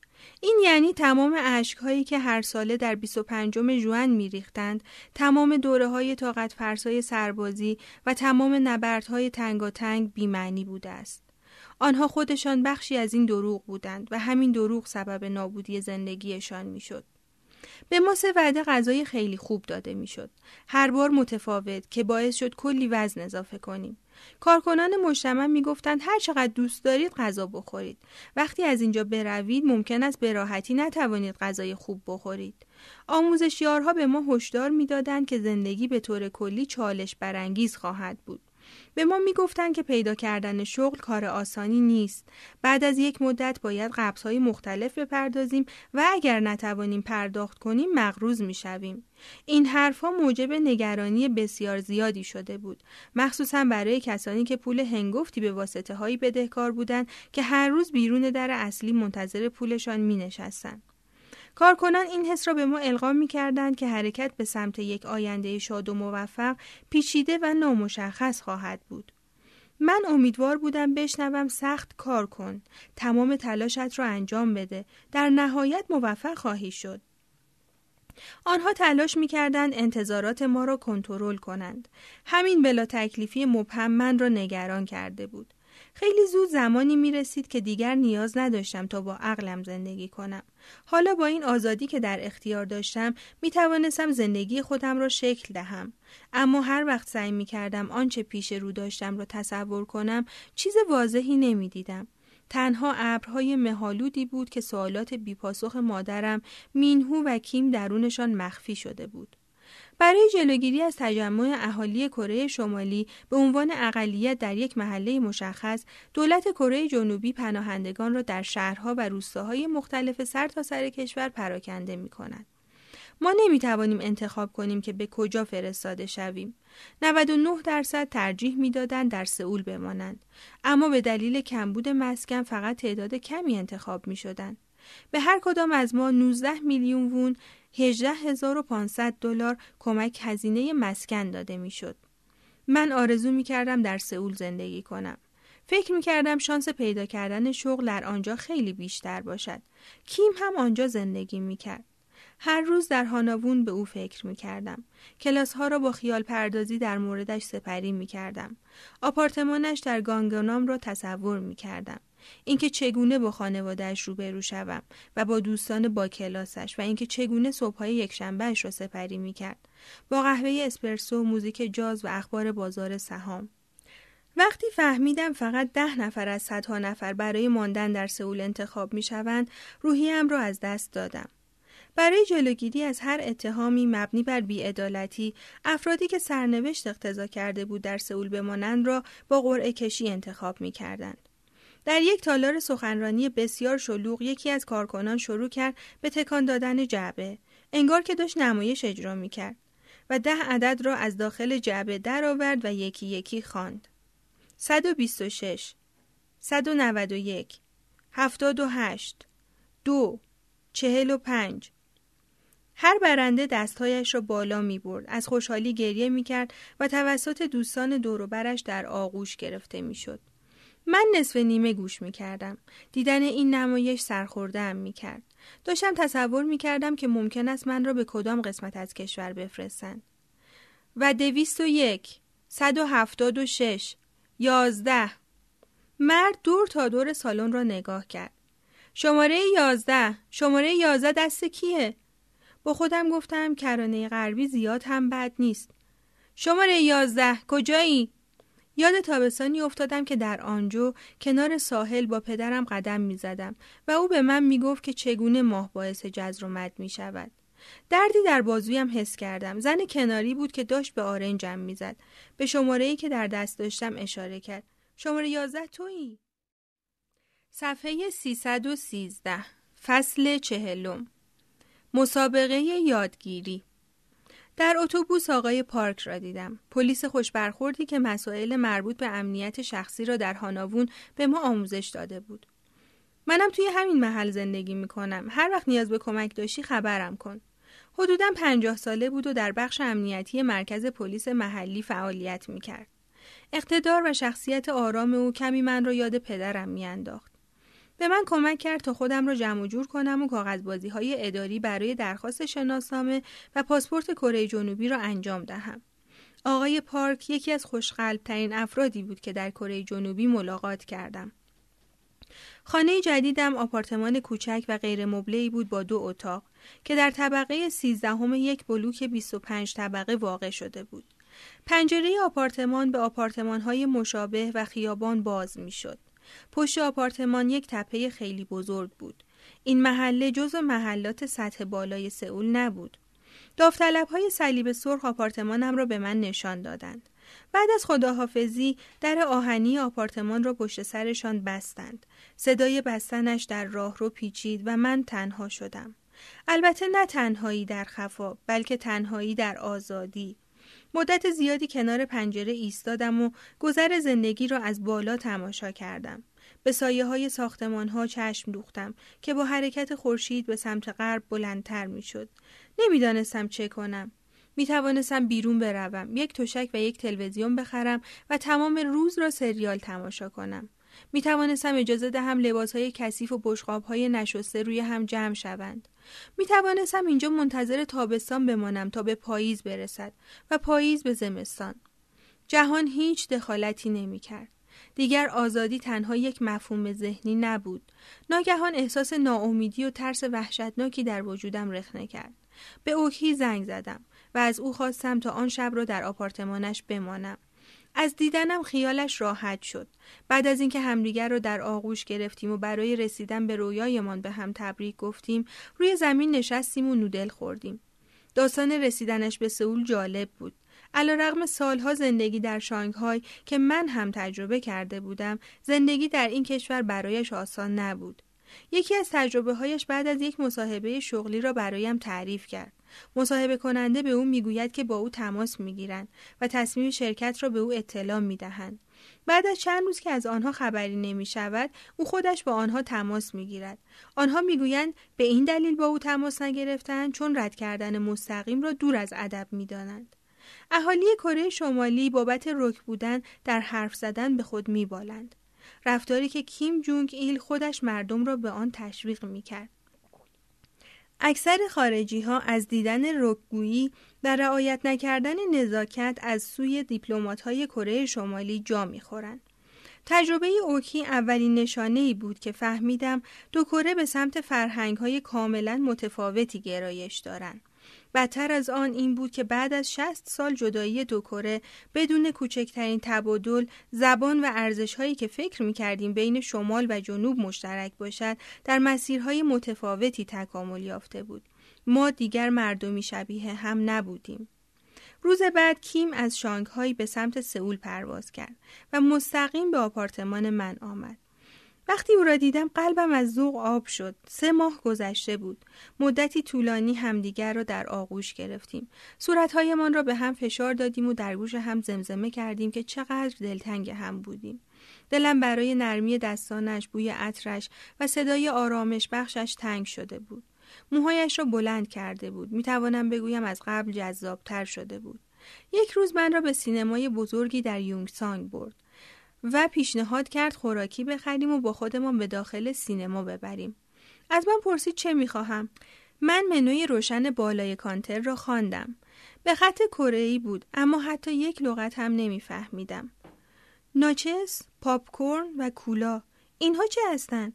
این یعنی تمام هایی که هر ساله در 25 ژوئن میریختند، تمام دوره های طاقت فرسای سربازی و تمام نبردهای تنگاتنگ بیمعنی بوده است. آنها خودشان بخشی از این دروغ بودند و همین دروغ سبب نابودی زندگیشان می‌شد. به ما سه وعده غذای خیلی خوب داده می‌شد. هر بار متفاوت که باعث شد کلی وزن اضافه کنیم. کارکنان مجتمع می‌گفتند هر چقدر دوست دارید غذا بخورید. وقتی از اینجا بروید ممکن است به راحتی نتوانید غذای خوب بخورید. آموزشیارها به ما هشدار می‌دادند که زندگی به طور کلی چالش برانگیز خواهد بود. به ما می‌گفتند که پیدا کردن شغل کار آسانی نیست. بعد از یک مدت باید های مختلف بپردازیم و اگر نتوانیم پرداخت کنیم مغروز می‌شویم. این حرفها موجب نگرانی بسیار زیادی شده بود مخصوصا برای کسانی که پول هنگفتی به واسطه هایی بدهکار بودند که هر روز بیرون در اصلی منتظر پولشان می نشستن. کارکنان این حس را به ما القا می کردند که حرکت به سمت یک آینده شاد و موفق پیچیده و نامشخص خواهد بود. من امیدوار بودم بشنوم سخت کار کن تمام تلاشت را انجام بده در نهایت موفق خواهی شد. آنها تلاش می‌کردند انتظارات ما را کنترل کنند. همین بلا تکلیفی مبهم من را نگران کرده بود. خیلی زود زمانی می رسید که دیگر نیاز نداشتم تا با عقلم زندگی کنم. حالا با این آزادی که در اختیار داشتم می توانستم زندگی خودم را شکل دهم. اما هر وقت سعی می کردم آنچه پیش رو داشتم را تصور کنم چیز واضحی نمی دیدم. تنها ابرهای مهالودی بود که سوالات بیپاسخ مادرم مینهو و کیم درونشان مخفی شده بود. برای جلوگیری از تجمع اهالی کره شمالی به عنوان اقلیت در یک محله مشخص، دولت کره جنوبی پناهندگان را در شهرها و روستاهای مختلف سر تا سر کشور پراکنده می کند. ما نمی توانیم انتخاب کنیم که به کجا فرستاده شویم. 99 درصد ترجیح می‌دادند در سئول بمانند اما به دلیل کمبود مسکن فقط تعداد کمی انتخاب می شدند. به هر کدام از ما 19 میلیون وون 18500 دلار کمک هزینه مسکن داده می‌شد. من آرزو می کردم در سئول زندگی کنم. فکر می کردم شانس پیدا کردن شغل در آنجا خیلی بیشتر باشد. کیم هم آنجا زندگی می کرد. هر روز در هاناوون به او فکر می کردم. کلاس ها را با خیال پردازی در موردش سپری می کردم. آپارتمانش در گانگانام را تصور می کردم. اینکه چگونه با خانوادهش روبرو شوم و با دوستان با کلاسش و اینکه چگونه صبحهای یکشنبهاش را سپری می‌کرد. با قهوه اسپرسو موزیک جاز و اخبار بازار سهام. وقتی فهمیدم فقط ده نفر از صدها نفر برای ماندن در سئول انتخاب می‌شوند روحیم را از دست دادم. برای جلوگیری از هر اتهامی مبنی بر بیعدالتی افرادی که سرنوشت اقتضا کرده بود در سئول بمانند را با قرعه کشی انتخاب می کردند. در یک تالار سخنرانی بسیار شلوغ یکی از کارکنان شروع کرد به تکان دادن جعبه انگار که داشت نمایش اجرا می کرد. و ده عدد را از داخل جعبه درآورد و یکی یکی خواند. 126 191 78 دو چهل و پنج هر برنده دستهایش را بالا می برد. از خوشحالی گریه می کرد و توسط دوستان دوروبرش در آغوش گرفته می شد. من نصف نیمه گوش می کردم. دیدن این نمایش سرخورده هم می کرد. داشتم تصور می کردم که ممکن است من را به کدام قسمت از کشور بفرستند. و دویست و یک، صد و هفتاد و شش، یازده. مرد دور تا دور سالن را نگاه کرد. شماره یازده، شماره یازده دست کیه؟ با خودم گفتم کرانه غربی زیاد هم بد نیست. شماره یازده کجایی؟ یاد تابستانی افتادم که در آنجو کنار ساحل با پدرم قدم می زدم و او به من می گفت که چگونه ماه باعث جزر و مد می شود. دردی در بازویم حس کردم. زن کناری بود که داشت به آرنجم می‌زد. به شماره ای که در دست داشتم اشاره کرد. شماره یازده تویی؟ صفحه 313 فصل چهلم مسابقه یادگیری در اتوبوس آقای پارک را دیدم. پلیس خوشبرخوردی که مسائل مربوط به امنیت شخصی را در هاناوون به ما آموزش داده بود. منم توی همین محل زندگی می کنم. هر وقت نیاز به کمک داشتی خبرم کن. حدوداً پنجاه ساله بود و در بخش امنیتی مرکز پلیس محلی فعالیت می کرد. اقتدار و شخصیت آرام او کمی من را یاد پدرم میانداخت. به من کمک کرد تا خودم را جمع جور کنم و کاغذبازی های اداری برای درخواست شناسنامه و پاسپورت کره جنوبی را انجام دهم. آقای پارک یکی از خوشقلب ترین افرادی بود که در کره جنوبی ملاقات کردم. خانه جدیدم آپارتمان کوچک و غیر مبله‌ای بود با دو اتاق که در طبقه سیزدهم یک بلوک 25 طبقه واقع شده بود. پنجره آپارتمان به آپارتمان های مشابه و خیابان باز می شد. پشت آپارتمان یک تپه خیلی بزرگ بود. این محله جزو محلات سطح بالای سئول نبود. داوطلب های صلیب سرخ آپارتمانم را به من نشان دادند. بعد از خداحافظی در آهنی آپارتمان را پشت سرشان بستند. صدای بستنش در راه رو پیچید و من تنها شدم. البته نه تنهایی در خفا بلکه تنهایی در آزادی. مدت زیادی کنار پنجره ایستادم و گذر زندگی را از بالا تماشا کردم. به سایه های ساختمان ها چشم دوختم که با حرکت خورشید به سمت غرب بلندتر می شد. نمی‌دانستم چه کنم. می توانستم بیرون بروم، یک تشک و یک تلویزیون بخرم و تمام روز را سریال تماشا کنم. می توانستم اجازه دهم لباس های کثیف و بشقاب های نشسته روی هم جمع شوند. می توانستم اینجا منتظر تابستان بمانم تا به پاییز برسد و پاییز به زمستان. جهان هیچ دخالتی نمی کرد. دیگر آزادی تنها یک مفهوم ذهنی نبود. ناگهان احساس ناامیدی و ترس وحشتناکی در وجودم رخنه کرد. به اوکی زنگ زدم و از او خواستم تا آن شب را در آپارتمانش بمانم. از دیدنم خیالش راحت شد. بعد از اینکه همدیگر رو در آغوش گرفتیم و برای رسیدن به رویایمان به هم تبریک گفتیم، روی زمین نشستیم و نودل خوردیم. داستان رسیدنش به سئول جالب بود. رغم سالها زندگی در شانگهای که من هم تجربه کرده بودم، زندگی در این کشور برایش آسان نبود. یکی از تجربه هایش بعد از یک مصاحبه شغلی را برایم تعریف کرد. مصاحبه کننده به او می‌گوید که با او تماس می‌گیرند و تصمیم شرکت را به او اطلاع می‌دهند. بعد از چند روز که از آنها خبری نمی شود او خودش با آنها تماس می گیرد. آنها می‌گویند به این دلیل با او تماس نگرفتند چون رد کردن مستقیم را دور از ادب می دانند. اهالی کره شمالی بابت رک بودن در حرف زدن به خود می بالند. رفتاری که کیم جونگ ایل خودش مردم را به آن تشویق می کرد. اکثر خارجی ها از دیدن رکگویی و رعایت نکردن نزاکت از سوی دیپلمات های کره شمالی جا می‌خورند. تجربه اوکی اولین نشانه ای بود که فهمیدم دو کره به سمت فرهنگ های کاملا متفاوتی گرایش دارند. بدتر از آن این بود که بعد از 60 سال جدایی دو کره بدون کوچکترین تبادل زبان و ارزش هایی که فکر می کردیم بین شمال و جنوب مشترک باشد در مسیرهای متفاوتی تکامل یافته بود. ما دیگر مردمی شبیه هم نبودیم. روز بعد کیم از شانگهای به سمت سئول پرواز کرد و مستقیم به آپارتمان من آمد. وقتی او را دیدم قلبم از ذوق آب شد. سه ماه گذشته بود. مدتی طولانی همدیگر را در آغوش گرفتیم. صورتهایمان را به هم فشار دادیم و در گوش هم زمزمه کردیم که چقدر دلتنگ هم بودیم. دلم برای نرمی دستانش، بوی عطرش و صدای آرامش بخشش تنگ شده بود. موهایش را بلند کرده بود. می توانم بگویم از قبل جذابتر شده بود. یک روز من را به سینمای بزرگی در یونگسانگ برد. و پیشنهاد کرد خوراکی بخریم و با خودمان به داخل سینما ببریم. از من پرسید چه می‌خواهم؟ من منوی روشن بالای کانتر را خواندم. به خط کره بود اما حتی یک لغت هم نمیفهمیدم. ناچس، پاپکورن و کولا اینها چه هستند؟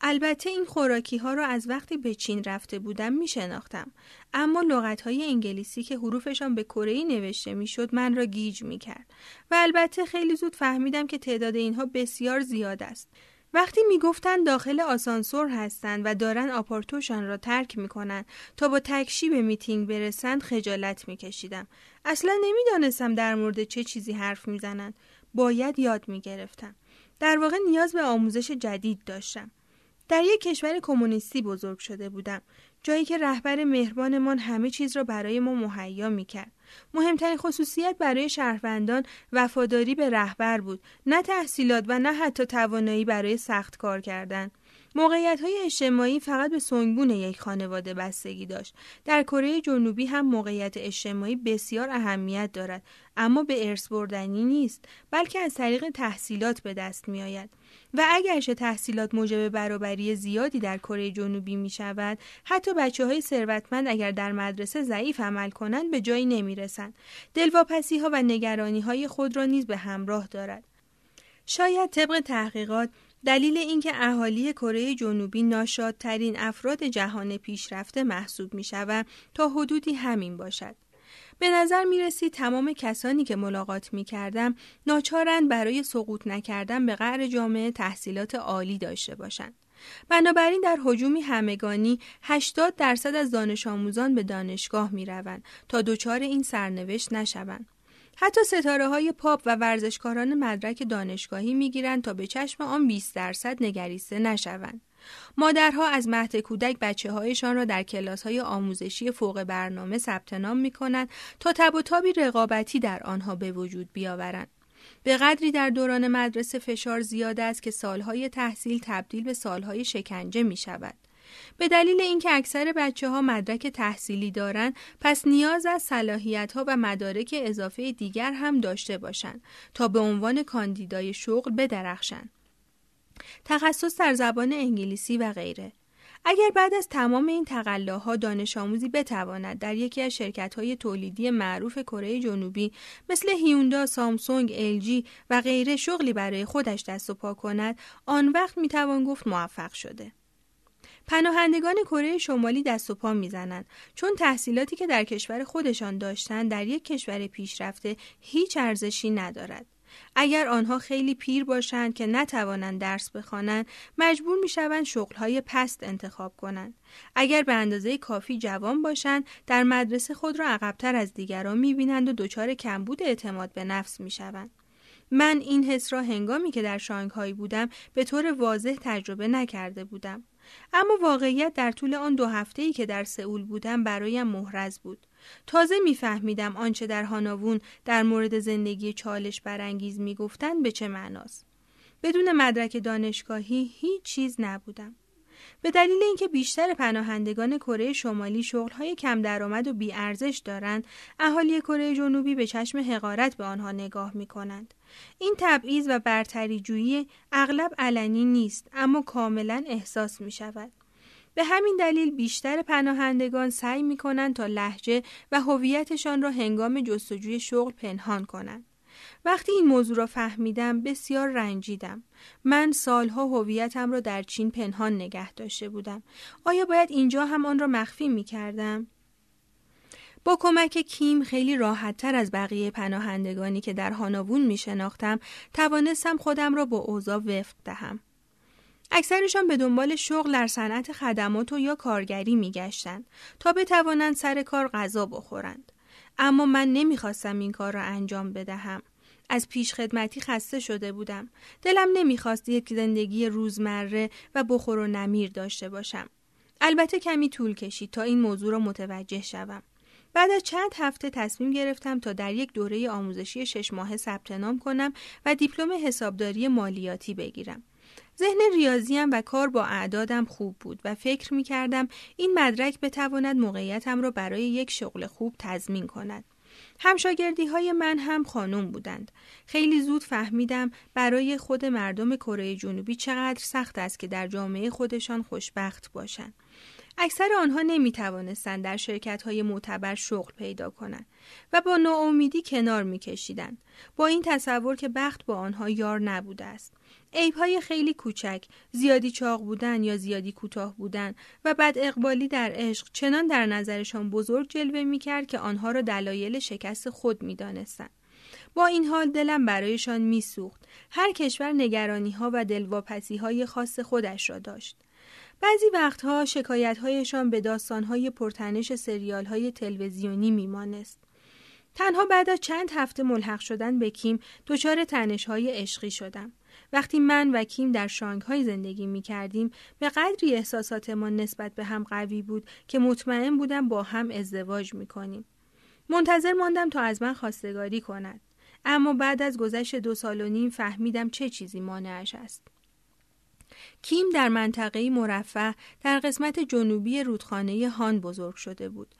البته این خوراکی ها را از وقتی به چین رفته بودم می شناختم اما لغت های انگلیسی که حروفشان به کره‌ای نوشته می شد من را گیج می کرد و البته خیلی زود فهمیدم که تعداد اینها بسیار زیاد است. وقتی می‌گفتند داخل آسانسور هستند و دارن آپارتوشان را ترک می‌کنند تا با تکشی به میتینگ برسند خجالت میکشیدم. اصلا نمی‌دانستم در مورد چه چیزی حرف می‌زنند. باید یاد می‌گرفتم. در واقع نیاز به آموزش جدید داشتم. در یک کشور کمونیستی بزرگ شده بودم جایی که رهبر مهربانمان همه چیز را برای ما مهیا می کرد. مهمترین خصوصیت برای شهروندان وفاداری به رهبر بود نه تحصیلات و نه حتی توانایی برای سخت کار کردن موقعیت های اجتماعی فقط به سنگبون یک خانواده بستگی داشت. در کره جنوبی هم موقعیت اجتماعی بسیار اهمیت دارد اما به ارث بردنی نیست بلکه از طریق تحصیلات به دست می آید. و اگرچه تحصیلات موجب برابری زیادی در کره جنوبی می شود حتی بچه های ثروتمند اگر در مدرسه ضعیف عمل کنند به جایی نمی رسند دلواپسی ها و نگرانی های خود را نیز به همراه دارد شاید طبق تحقیقات دلیل اینکه اهالی کره جنوبی ناشادترین افراد جهان پیشرفته محسوب می شود تا حدودی همین باشد. به نظر می رسید تمام کسانی که ملاقات می کردم ناچارند برای سقوط نکردن به قعر جامعه تحصیلات عالی داشته باشند. بنابراین در حجومی همگانی 80 درصد از دانش آموزان به دانشگاه می روند تا دچار این سرنوشت نشوند. حتی ستاره های پاپ و ورزشکاران مدرک دانشگاهی می‌گیرند تا به چشم آن 20 درصد نگریسته نشوند. مادرها از مهد کودک بچه هایشان را در کلاس های آموزشی فوق برنامه ثبت نام می کنند تا تب و تابی رقابتی در آنها به وجود بیاورند. به قدری در دوران مدرسه فشار زیاد است که سالهای تحصیل تبدیل به سالهای شکنجه می شود. به دلیل اینکه اکثر بچه ها مدرک تحصیلی دارند پس نیاز از صلاحیت ها و مدارک اضافه دیگر هم داشته باشند تا به عنوان کاندیدای شغل بدرخشند. تخصص در زبان انگلیسی و غیره اگر بعد از تمام این تقلاها دانش آموزی بتواند در یکی از شرکت های تولیدی معروف کره جنوبی مثل هیوندا، سامسونگ، الژی و غیره شغلی برای خودش دست و پا کند آن وقت می‌توان گفت موفق شده پناهندگان کره شمالی دست و پا می‌زنند چون تحصیلاتی که در کشور خودشان داشتند در یک کشور پیشرفته هیچ ارزشی ندارد. اگر آنها خیلی پیر باشند که نتوانند درس بخوانند مجبور می‌شوند شغلهای پست انتخاب کنند. اگر به اندازه کافی جوان باشند در مدرسه خود را عقبتر از دیگران می‌بینند و دچار کمبود اعتماد به نفس می‌شوند. من این حس را هنگامی که در شانگهای بودم به طور واضح تجربه نکرده بودم. اما واقعیت در طول آن دو هفته ای که در سئول بودم برایم محرز بود. تازه میفهمیدم آنچه در هاناوون در مورد زندگی چالش برانگیز می‌گفتند به چه معناست. بدون مدرک دانشگاهی هیچ چیز نبودم. به دلیل اینکه بیشتر پناهندگان کره شمالی شغلهای کم درآمد و بیارزش دارند، اهالی کره جنوبی به چشم حقارت به آنها نگاه می کنند. این تبعیض و برتری جویی اغلب علنی نیست اما کاملا احساس می شود. به همین دلیل بیشتر پناهندگان سعی می کنند تا لحجه و هویتشان را هنگام جستجوی شغل پنهان کنند. وقتی این موضوع را فهمیدم بسیار رنجیدم. من سالها هویتم را در چین پنهان نگه داشته بودم. آیا باید اینجا هم آن را مخفی می کردم؟ با کمک کیم خیلی راحتتر از بقیه پناهندگانی که در هاناوون می شناختم توانستم خودم را با اوضاع وفق دهم. اکثرشان به دنبال شغل در صنعت خدمات و یا کارگری می گشتند تا بتوانند سر کار غذا بخورند. اما من نمی‌خواستم این کار را انجام بدهم. از پیش خدمتی خسته شده بودم. دلم نمی‌خواست یک زندگی روزمره و بخور و نمیر داشته باشم. البته کمی طول کشید تا این موضوع را متوجه شوم. بعد از چند هفته تصمیم گرفتم تا در یک دوره آموزشی شش ماهه ثبت نام کنم و دیپلم حسابداری مالیاتی بگیرم. ذهن ریاضیم و کار با اعدادم خوب بود و فکر می کردم این مدرک بتواند موقعیتم را برای یک شغل خوب تضمین کند. همشاگردی های من هم خانم بودند. خیلی زود فهمیدم برای خود مردم کره جنوبی چقدر سخت است که در جامعه خودشان خوشبخت باشند. اکثر آنها نمی توانستند در شرکت های معتبر شغل پیدا کنند و با ناامیدی کنار می کشیدند. با این تصور که بخت با آنها یار نبوده است. های خیلی کوچک، زیادی چاق بودن یا زیادی کوتاه بودن و بعد اقبالی در عشق چنان در نظرشان بزرگ جلوه می کرد که آنها را دلایل شکست خود می دانستن. با این حال دلم برایشان میسوخت. هر کشور نگرانی ها و دلواپسی های خاص خودش را داشت. بعضی وقتها شکایتهایشان به داستانهای پرتنش سریال های تلویزیونی میمانست. تنها بعد از چند هفته ملحق شدن به کیم دچار تنش های عشقی شدم. وقتی من و کیم در شانگهای زندگی می کردیم به قدری احساساتمان نسبت به هم قوی بود که مطمئن بودم با هم ازدواج می کنیم. منتظر ماندم تا از من خواستگاری کند. اما بعد از گذشت دو سال و نیم فهمیدم چه چیزی مانعش است. کیم در منطقه مرفه در قسمت جنوبی رودخانه هان بزرگ شده بود.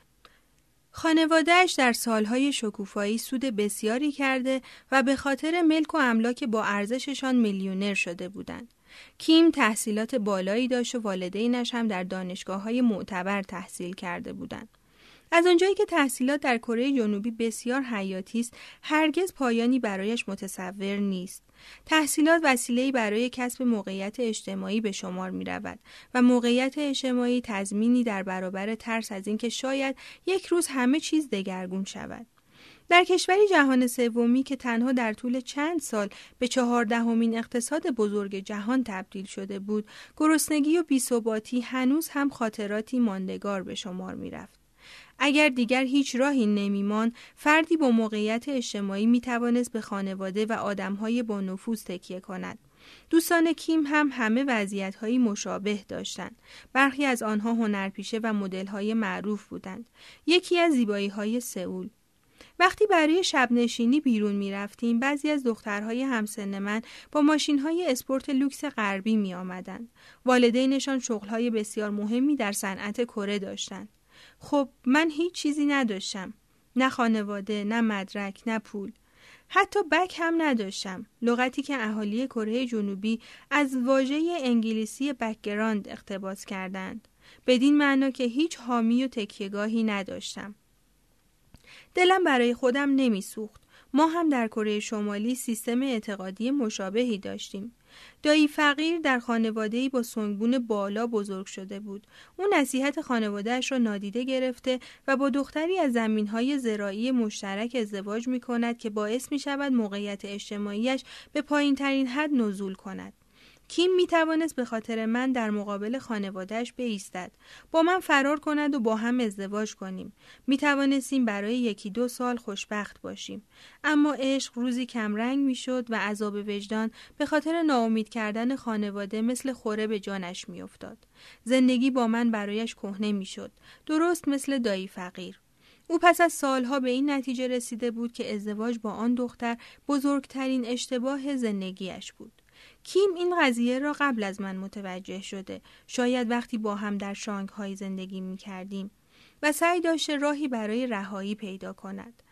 خانوادهش در سالهای شکوفایی سود بسیاری کرده و به خاطر ملک و املاک با ارزششان میلیونر شده بودند. کیم تحصیلات بالایی داشت و والدینش هم در دانشگاه های معتبر تحصیل کرده بودند. از آنجایی که تحصیلات در کره جنوبی بسیار حیاتی است هرگز پایانی برایش متصور نیست تحصیلات وسیله‌ای برای کسب موقعیت اجتماعی به شمار می رود و موقعیت اجتماعی تضمینی در برابر ترس از اینکه شاید یک روز همه چیز دگرگون شود در کشوری جهان سومی که تنها در طول چند سال به چهاردهمین اقتصاد بزرگ جهان تبدیل شده بود گرسنگی و بیثباتی هنوز هم خاطراتی ماندگار به شمار می رفت. اگر دیگر هیچ راهی نمیمان فردی با موقعیت اجتماعی می توانست به خانواده و آدمهای با نفوذ تکیه کند. دوستان کیم هم همه وضعیت هایی مشابه داشتند. برخی از آنها هنرپیشه و مدل های معروف بودند. یکی از زیبایی های سئول. وقتی برای شب نشینی بیرون می رفتیم بعضی از دخترهای همسن من با ماشین های اسپورت لوکس غربی می آمدن. والدینشان شغل های بسیار مهمی در صنعت کره داشتند. خب من هیچ چیزی نداشتم. نه خانواده نه مدرک نه پول. حتی back هم نداشتم. لغتی که اهالی کره جنوبی از واژه انگلیسی background اقتباس کردند. بدین معنا که هیچ حامی و تکیهگاهی نداشتم. دلم برای خودم نمیسوخت. ما هم در کره شمالی سیستم اعتقادی مشابهی داشتیم. دایی فقیر در خانواده‌ای با سونگبون بالا بزرگ شده بود. او نصیحت خانوادهش را نادیده گرفته و با دختری از زمینهای زراعی مشترک ازدواج می کند که باعث می شود موقعیت اجتماعیش به پایین ترین حد نزول کند. کیم می توانست به خاطر من در مقابل خانوادهش بایستد با من فرار کند و با هم ازدواج کنیم. می توانستیم برای یکی دو سال خوشبخت باشیم. اما عشق روزی کمرنگ می شد و عذاب وجدان به خاطر ناامید کردن خانواده مثل خوره به جانش می افتاد. زندگی با من برایش کهنه می شد درست مثل دایی فقیر. او پس از سالها به این نتیجه رسیده بود که ازدواج با آن دختر بزرگترین اشتباه زندگیش بود. کیم این قضیه را قبل از من متوجه شده. شاید وقتی با هم در های زندگی می کردیم و سعی داشته راهی برای رهایی پیدا کند.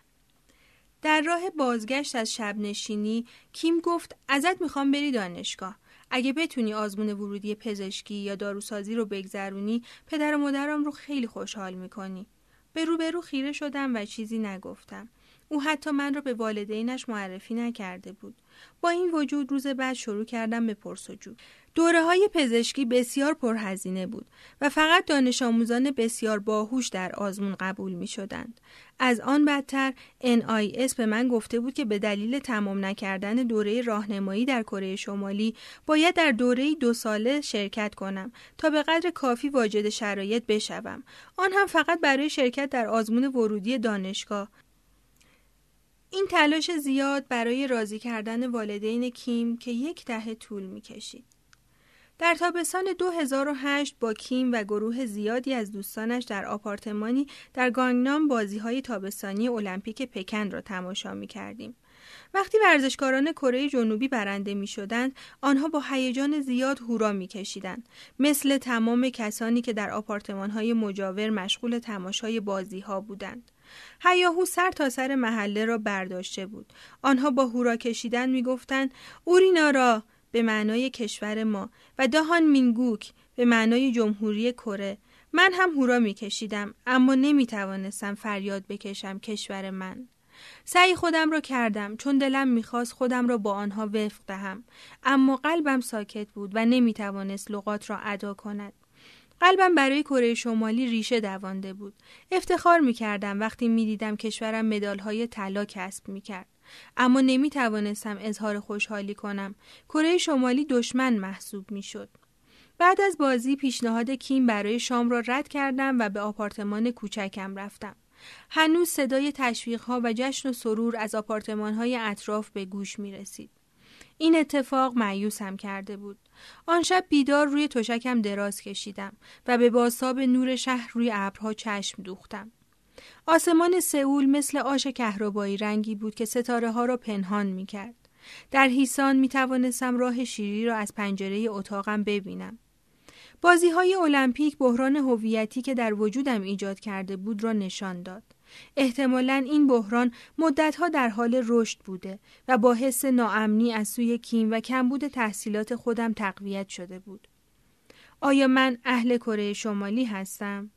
در راه بازگشت از شب نشینی کیم گفت ازت می‌خوام بری دانشگاه. اگه بتونی آزمون ورودی پزشکی یا داروسازی رو بگذرونی پدر و مادرم رو خیلی خوشحال می‌کنی. به روبرو خیره شدم و چیزی نگفتم. او حتی من را به والدینش معرفی نکرده بود. با این وجود روز بعد شروع کردم به پرسجو. دوره های پزشکی بسیار پرهزینه بود و فقط دانش آموزان بسیار باهوش در آزمون قبول می شدند. از آن بدتر NIS به من گفته بود که به دلیل تمام نکردن دوره راهنمایی در کره شمالی باید در دوره دو ساله شرکت کنم تا به قدر کافی واجد شرایط بشوم. آن هم فقط برای شرکت در آزمون ورودی دانشگاه این تلاش زیاد برای راضی کردن والدین کیم که یک دهه طول می کشید. در تابستان 2008 با کیم و گروه زیادی از دوستانش در آپارتمانی در گانگنام بازی های تابستانی المپیک پکن را تماشا می کردیم. وقتی ورزشکاران کره جنوبی برنده می شدند، آنها با هیجان زیاد هورا می کشیدند. مثل تمام کسانی که در آپارتمان های مجاور مشغول تماشای بازی ها بودند. هیاهو سر تا سر محله را برداشته بود. آنها با هورا کشیدن می گفتند اورینارا به معنای کشور ما و داهان مینگوک به معنای جمهوری کره من هم هورا می کشیدم اما نمی توانستم فریاد بکشم کشور من. سعی خودم را کردم چون دلم می‌خواست خودم را با آنها وفق دهم اما قلبم ساکت بود و نمی توانست لغات را ادا کند. قلبم برای کره شمالی ریشه دوانده بود. افتخار می کردم وقتی می دیدم کشورم مدال های طلا کسب می کرد. اما نمی توانستم اظهار خوشحالی کنم. کره شمالی دشمن محسوب می شد. بعد از بازی پیشنهاد کیم برای شام را رد کردم و به آپارتمان کوچکم رفتم. هنوز صدای تشویق ها و جشن و سرور از آپارتمان های اطراف به گوش می رسید. این اتفاق معیوسم کرده بود. آن شب بیدار روی تشکم دراز کشیدم و به باساب نور شهر روی ابرها چشم دوختم. آسمان سئول مثل آش کهربایی رنگی بود که ستاره ها را پنهان می کرد. در هیسان می توانستم راه شیری را از پنجره اتاقم ببینم. بازی های المپیک بحران هویتی که در وجودم ایجاد کرده بود را نشان داد. احتمالا این بحران مدتها در حال رشد بوده و با حس ناامنی از سوی کیم و کمبود تحصیلات خودم تقویت شده بود. آیا من اهل کره شمالی هستم؟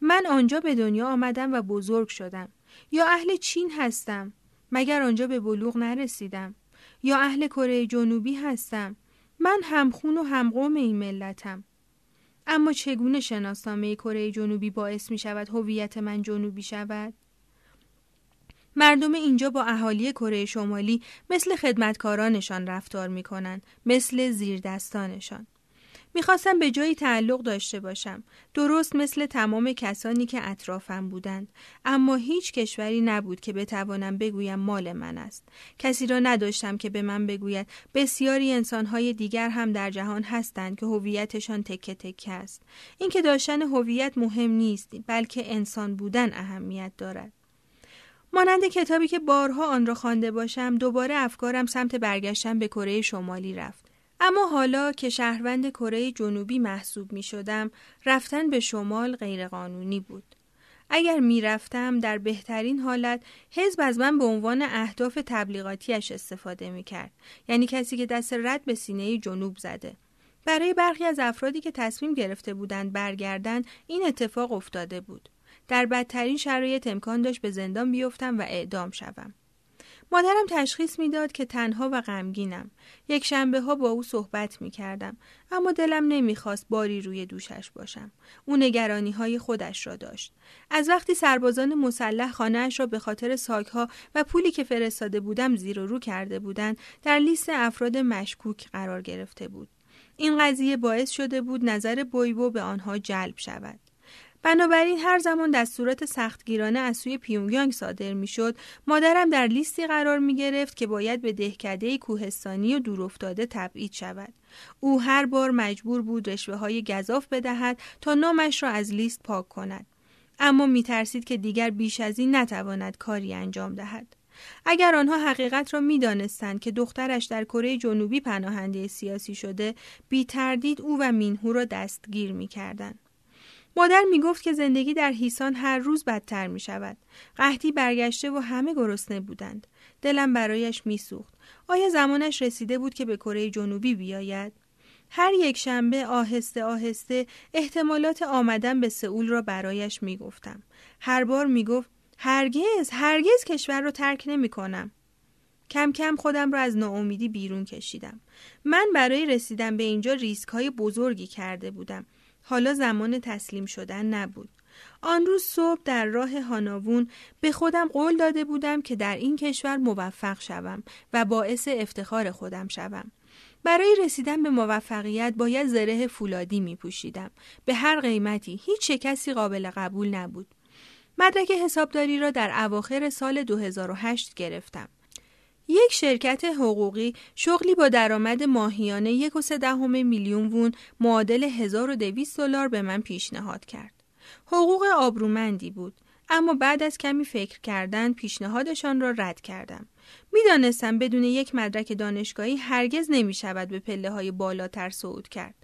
من آنجا به دنیا آمدم و بزرگ شدم. یا اهل چین هستم؟ مگر آنجا به بلوغ نرسیدم؟ یا اهل کره جنوبی هستم؟ من همخون و همقوم این ملتم. اما چگونه شناسنامه کره جنوبی باعث می شود هویت من جنوبی شود؟ مردم اینجا با اهالی کره شمالی مثل خدمتکارانشان رفتار می کنند، مثل زیردستانشان. می‌خواستم به جایی تعلق داشته باشم. درست مثل تمام کسانی که اطرافم بودند. اما هیچ کشوری نبود که بتوانم بگویم مال من است. کسی را نداشتم که به من بگوید. بسیاری انسانهای دیگر هم در جهان هستند که هویتشان تکه تکه است. اینکه داشتن هویت مهم نیست بلکه انسان بودن اهمیت دارد. مانند کتابی که بارها آن را خوانده باشم دوباره افکارم سمت برگشتن به کره شمالی رفت. اما حالا که شهروند کره جنوبی محسوب می شدم رفتن به شمال غیرقانونی بود. اگر می رفتم در بهترین حالت حزب از من به عنوان اهداف تبلیغاتیش استفاده می کرد. یعنی کسی که دست رد به سینه جنوب زده. برای برخی از افرادی که تصمیم گرفته بودند برگردن این اتفاق افتاده بود. در بدترین شرایط امکان داشت به زندان بیفتم و اعدام شوم. مادرم تشخیص می‌داد که تنها و غمگینم. یک شنبه ها با او صحبت می کردم. اما دلم نمی‌خواست باری روی دوشش باشم. او نگرانی های خودش را داشت. از وقتی سربازان مسلح خانهاش را به خاطر ساکها و پولی که فرستاده بودم زیر و رو کرده بودند در لیست افراد مشکوک قرار گرفته بود. این قضیه باعث شده بود نظر بویبو به آنها جلب شود. بنابراین هر زمان دستورات سختگیرانه از سوی پیونگیانگ صادر می‌شد مادرم در لیستی قرار می گرفت که باید به دهکده کوهستانی و دورافتاده تبعید شود. او هر بار مجبور بود رشوه های گذاف بدهد تا نامش را از لیست پاک کند. اما می ترسید که دیگر بیش از این نتواند کاری انجام دهد. اگر آنها حقیقت را می‌دانستند که دخترش در کره جنوبی پناهنده سیاسی شده بی تردید او و مینهو را دستگیر می مادر می گفت که زندگی در هیسان هر روز بدتر می شود. قحطی برگشته و همه گرسنه بودند. دلم برایش می سوخت. آیا زمانش رسیده بود که به کره جنوبی بیاید؟ هر یک شنبه آهسته آهسته احتمالات آمدن به سئول را برایش می گفتم. هر بار می گفت هرگز هرگز کشور را ترک نمی کنم. کم کم خودم را از ناامیدی بیرون کشیدم. من برای رسیدن به اینجا ریسک های بزرگی کرده بودم. حالا زمان تسلیم شدن نبود. آن روز صبح در راه هاناوون به خودم قول داده بودم که در این کشور موفق شوم و باعث افتخار خودم شوم. برای رسیدن به موفقیت باید زره فولادی می پوشیدم. به هر قیمتی هیچ شکستی قابل قبول نبود. مدرک حسابداری را در اواخر سال 2008 گرفتم. یک شرکت حقوقی شغلی با درآمد ماهیانه یک و دهم میلیون وون معادل 1200 دلار به من پیشنهاد کرد. حقوق آبرومندی بود اما بعد از کمی فکر کردن پیشنهادشان را رد کردم. می‌دانستم بدون یک مدرک دانشگاهی هرگز نمی شود به پله های بالاتر صعود کرد.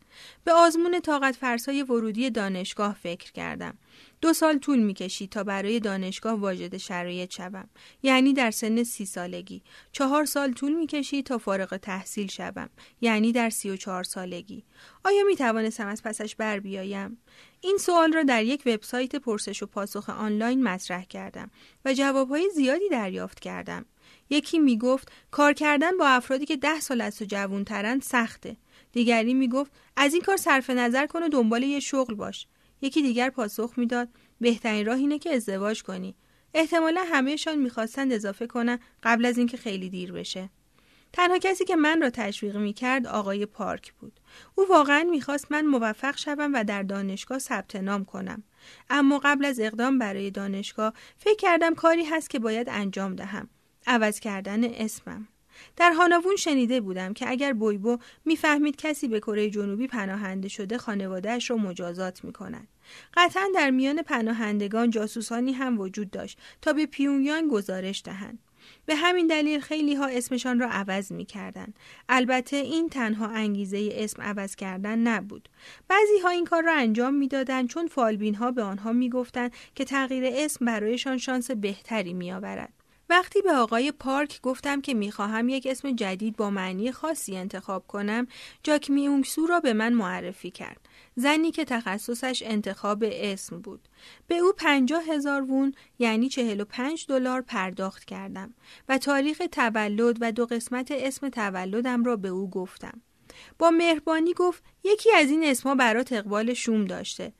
به آزمون طاقت فرسای ورودی دانشگاه فکر کردم. دو سال طول می کشید تا برای دانشگاه واجد شرایط شوم. یعنی در سن سی سالگی. چهار سال طول می کشید تا فارغ تحصیل شوم. یعنی در سی و چهار سالگی. آیا می توانستم از پسش بر بیایم؟ این سوال را در یک وبسایت پرسش و پاسخ آنلاین مطرح کردم و جوابهای زیادی دریافت کردم. یکی می گفت کار کردن با افرادی که ده سال از تو جوونترند سخته. دیگری می گفت از این کار صرف نظر کن و دنبال یه شغل باش. یکی دیگر پاسخ می‌داد بهترین راه اینه که ازدواج کنی. احتمالا همهشان می‌خواستند اضافه کنن قبل از اینکه خیلی دیر بشه. تنها کسی که من را تشویق می کرد آقای پارک بود. او واقعا می‌خواست من موفق شوم و در دانشگاه ثبت نام کنم. اما قبل از اقدام برای دانشگاه فکر کردم کاری هست که باید انجام دهم. عوض کردن اسمم. در هاناوون شنیده بودم که اگر بویبو می‌فهمید کسی به کره جنوبی پناهنده شده خانوادهش را مجازات می کند. قطعا در میان پناهندگان جاسوسانی هم وجود داشت تا به پیونیان گزارش دهند. به همین دلیل خیلی ها اسمشان را عوض می کردن. البته این تنها انگیزه اسم عوض کردن نبود. بعضی ها این کار را انجام می‌دادند چون فالبین ها به آنها می که تغییر اسم برایشان شانس بهتری می آورد. وقتی به آقای پارک گفتم که می‌خواهم یک اسم جدید با معنی خاصی انتخاب کنم، جاک میونگسو را به من معرفی کرد. زنی که تخصصش انتخاب اسم بود. به او پنجاه هزار وون یعنی چهل و پنج دلار پرداخت کردم و تاریخ تولد و دو قسمت اسم تولدم را به او گفتم. با مهربانی گفت یکی از این اسما برات اقبال شوم داشته.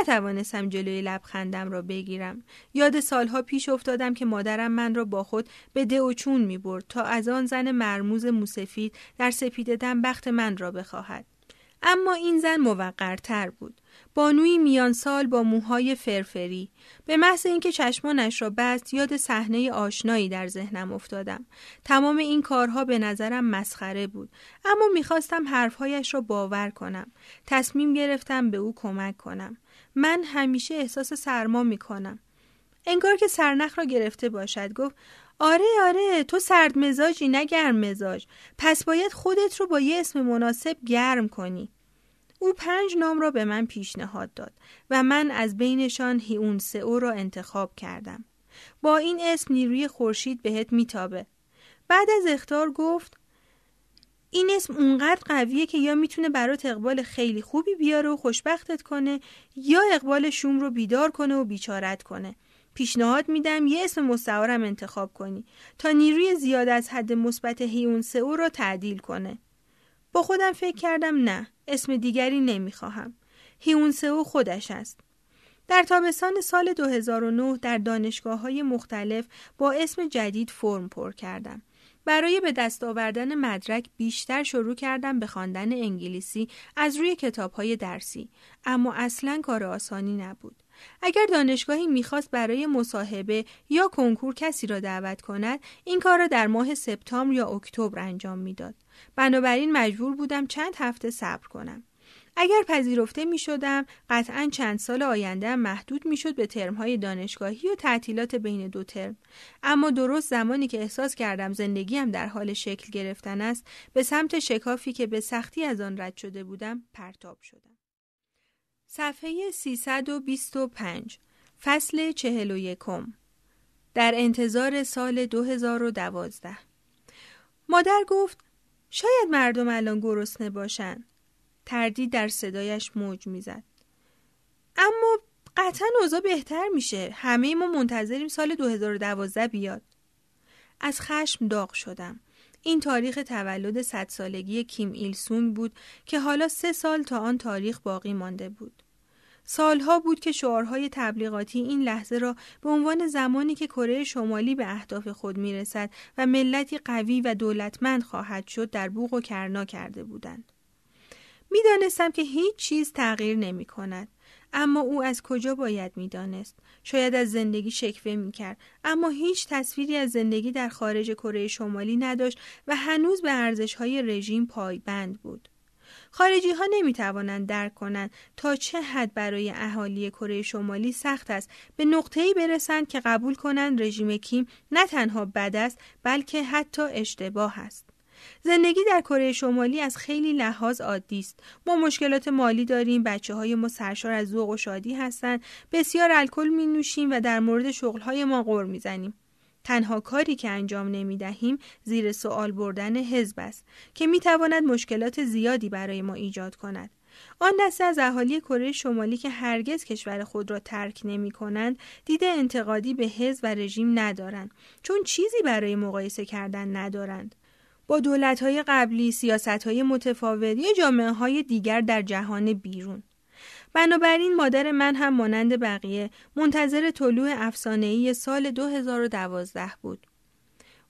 نتوانستم جلوی لبخندم را بگیرم. یاد سالها پیش افتادم که مادرم من را با خود به ده و چون می برد تا از آن زن مرموز موسفید در سپیددم بخت من را بخواهد. اما این زن موقرتر بود. بانوی میان سال با موهای فرفری به محض اینکه چشمانش را بست یاد صحنه آشنایی در ذهنم افتادم تمام این کارها به نظرم مسخره بود اما می‌خواستم حرفهایش را باور کنم تصمیم گرفتم به او کمک کنم من همیشه احساس سرما می‌کنم. انگار که سرنخ را گرفته باشد. گفت آره آره تو سرد مزاجی نه گرم مزاج. پس باید خودت رو با یه اسم مناسب گرم کنی. او پنج نام را به من پیشنهاد داد و من از بینشان هیون سئو را انتخاب کردم. با این اسم نیروی خورشید بهت میتابه. بعد از اختار گفت این اسم اونقدر قویه که یا می‌تونه برات اقبال خیلی خوبی بیاره و خوشبختت کنه یا اقبال شوم رو بیدار کنه و بیچارت کنه. پیشنهاد میدم یه اسم مستعارم انتخاب کنی تا نیروی زیاد از حد مثبت هیون سئو رو تعدیل کنه. با خودم فکر کردم نه اسم دیگری نمی‌خواهم. هیون سئو خودش است. در تابستان سال 2009 در دانشگاه های مختلف با اسم جدید فرم پر کردم. برای به دست آوردن مدرک بیشتر شروع کردم به خواندن انگلیسی از روی کتاب های درسی اما اصلا کار آسانی نبود. اگر دانشگاهی می‌خواست برای مصاحبه یا کنکور کسی را دعوت کند این کار را در ماه سپتامبر یا اکتبر انجام می‌داد. بنابراین مجبور بودم چند هفته صبر کنم. اگر پذیرفته می شدم قطعا چند سال آینده محدود می شد به ترمهای دانشگاهی و تعطیلات بین دو ترم. اما درست زمانی که احساس کردم زندگیم در حال شکل گرفتن است به سمت شکافی که به سختی از آن رد شده بودم پرتاب شدم. صفحه 325 فصل 41 در انتظار سال 2012 مادر گفت شاید مردم الان گرسنه باشن. تردید در صدایش موج می‌زد. اما قطعا اوضاع بهتر میشه. همه ما منتظریم سال 2012 بیاد. از خشم داغ شدم. این تاریخ تولد صد سالگی کیم ایل سونگ بود که حالا سه سال تا آن تاریخ باقی مانده بود. سالها بود که شعارهای تبلیغاتی این لحظه را به عنوان زمانی که کره شمالی به اهداف خود می‌رسد و ملتی قوی و دولتمند خواهد شد در بوق و کرنا کرده بودند. می‌دانستم که هیچ چیز تغییر نمی کند. اما او از کجا باید می‌دانست شاید از زندگی شکوه می کرد اما هیچ تصویری از زندگی در خارج کره شمالی نداشت و هنوز به ارزش های رژیم پایبند بود. خارجی ها نمی توانند درک کنند تا چه حد برای اهالی کره شمالی سخت است به نقطه ای برسند که قبول کنند رژیم کیم نه تنها بد است بلکه حتی اشتباه است. زندگی در کره شمالی از خیلی لحاظ عادی است. ما مشکلات مالی داریم، بچه های ما سرشار از ذوق و شادی هستند، بسیار الکل می نوشیم و در مورد شغل های ما غور می زنیم. تنها کاری که انجام نمی دهیم زیر سوال بردن حزب است که می تواند مشکلات زیادی برای ما ایجاد کند. آن دسته از اهالی کره شمالی که هرگز کشور خود را ترک نمی کنند دید انتقادی به حزب و رژیم ندارند چون چیزی برای مقایسه کردن ندارند. با دولت‌های قبلی، سیاست‌های متفاوت یا جامعه های دیگر در جهان بیرون. بنابراین مادر من هم مانند بقیه منتظر طلوع افسانه‌ای سال 2012 بود.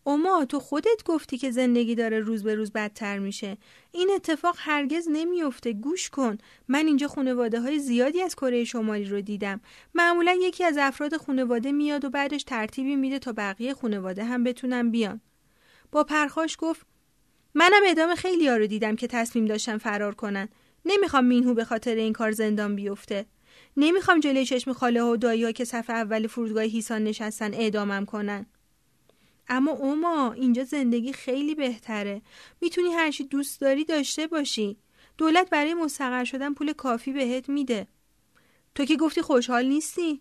اما تو خودت گفتی که زندگی داره روز به روز بدتر میشه. این اتفاق هرگز نمیافته. گوش کن. من اینجا خانواده های زیادی از کره شمالی رو دیدم. معمولا یکی از افراد خانواده میاد و بعدش ترتیبی میده تا بقیه خانواده هم بتونن بیان. با پرخاش گفت منم ادامه خیلی ها رو دیدم که تصمیم داشتن فرار کنن. نمی‌خوام مینهو به خاطر این کار زندان بیفته. نمی‌خوام جلوی چشم خاله ها و دایی ها که صف اول فرودگاه هیسان نشستن اعدامم کنن. اما اوما اینجا زندگی خیلی بهتره. می‌تونی هر چی دوست داری داشته باشی. دولت برای مستقر شدن پول کافی بهت میده. تو که گفتی خوشحال نیستی؟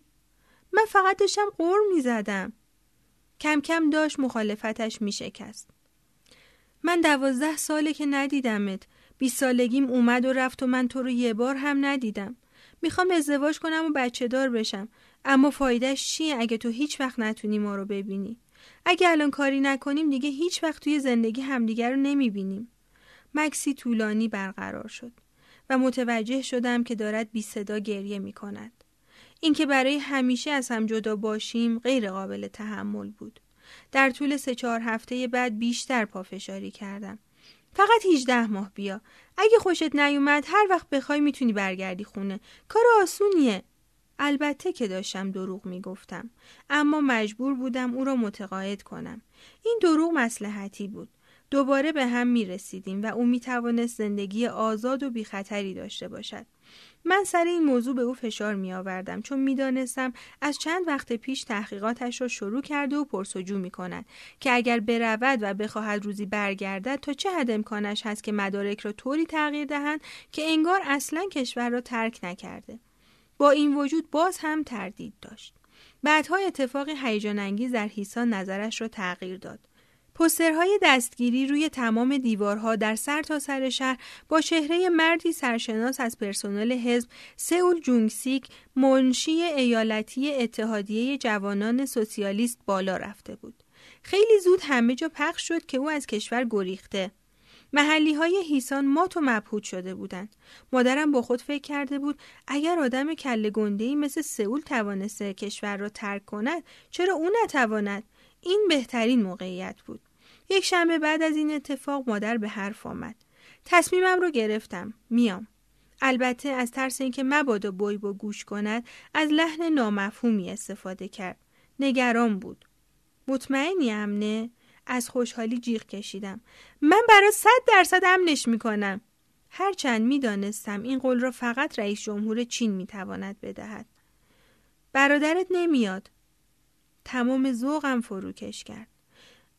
من فقط داشتم قور می‌زدم. کم کم داشت مخالفتش میشکست. من دوازده ساله که ندیدمت. بیست سالگیم اومد و رفت و من تو رو یه بار هم ندیدم. می‌خوام ازدواج کنم و بچه دار بشم. اما فایدهش چیه اگه تو هیچ وقت نتونی ما رو ببینی؟ اگه الان کاری نکنیم دیگه هیچ وقت توی زندگی همدیگر رو نمی‌بینیم. مکسی طولانی برقرار شد و متوجه شدم که دارد بی صدا گریه می کند. اینکه برای همیشه از هم جدا باشیم غیر قابل تحمل بود. در طول سه چهار هفته بعد بیشتر پافشاری کردم. فقط 18 ماه بیا. اگه خوشت نیومد هر وقت بخوای می‌تونی برگردی خونه. کار آسونیه. البته که داشتم دروغ می‌گفتم اما مجبور بودم او را متقاعد کنم. این دروغ مسلحتی بود. دوباره به هم می رسیدیم و او می توانست زندگی آزاد و بی خطری داشته باشد. من سر این موضوع به او فشار می آوردم چون می دانستم از چند وقت پیش تحقیقاتش را شروع کرده و پرسجو می کند که اگر برود و بخواهد روزی برگردد تا چه حد امکانش هست که مدارک را طوری تغییر دهند که انگار اصلا کشور را ترک نکرده. با این وجود باز هم تردید داشت. بعدها اتفاقی هیجان انگیز در هیسان نظرش را تغییر داد. پسترهای دستگیری روی تمام دیوارها در سر تا سر شهر با چهره مردی سرشناس از پرسنل حزب سئول جونگسیک منشی ایالتی اتحادیه جوانان سوسیالیست بالا رفته بود. خیلی زود همه جا پخش شد که او از کشور گریخته. محلی های هیسان مات و مبهوت شده بودند. مادرم با خود فکر کرده بود اگر آدم کله گنده مثل سئول توانسته کشور را ترک کند چرا او نتواند؟ این بهترین موقعیت بود. یک شنبه بعد از این اتفاق مادر به حرف آمد. تصمیمم رو گرفتم. میام. البته از ترس اینکه مبادا بوی با گوش کند از لحن نامفهومی استفاده کرد. نگران بود. مطمئنی امنه؟ از خوشحالی جیغ کشیدم. من برای صد درصد امنش می‌کنم. هرچند می‌دانستم این قول را فقط رئیس جمهور چین می‌تواند بدهد. برادرت نمیاد. تمام ذوقم فروکش کرد.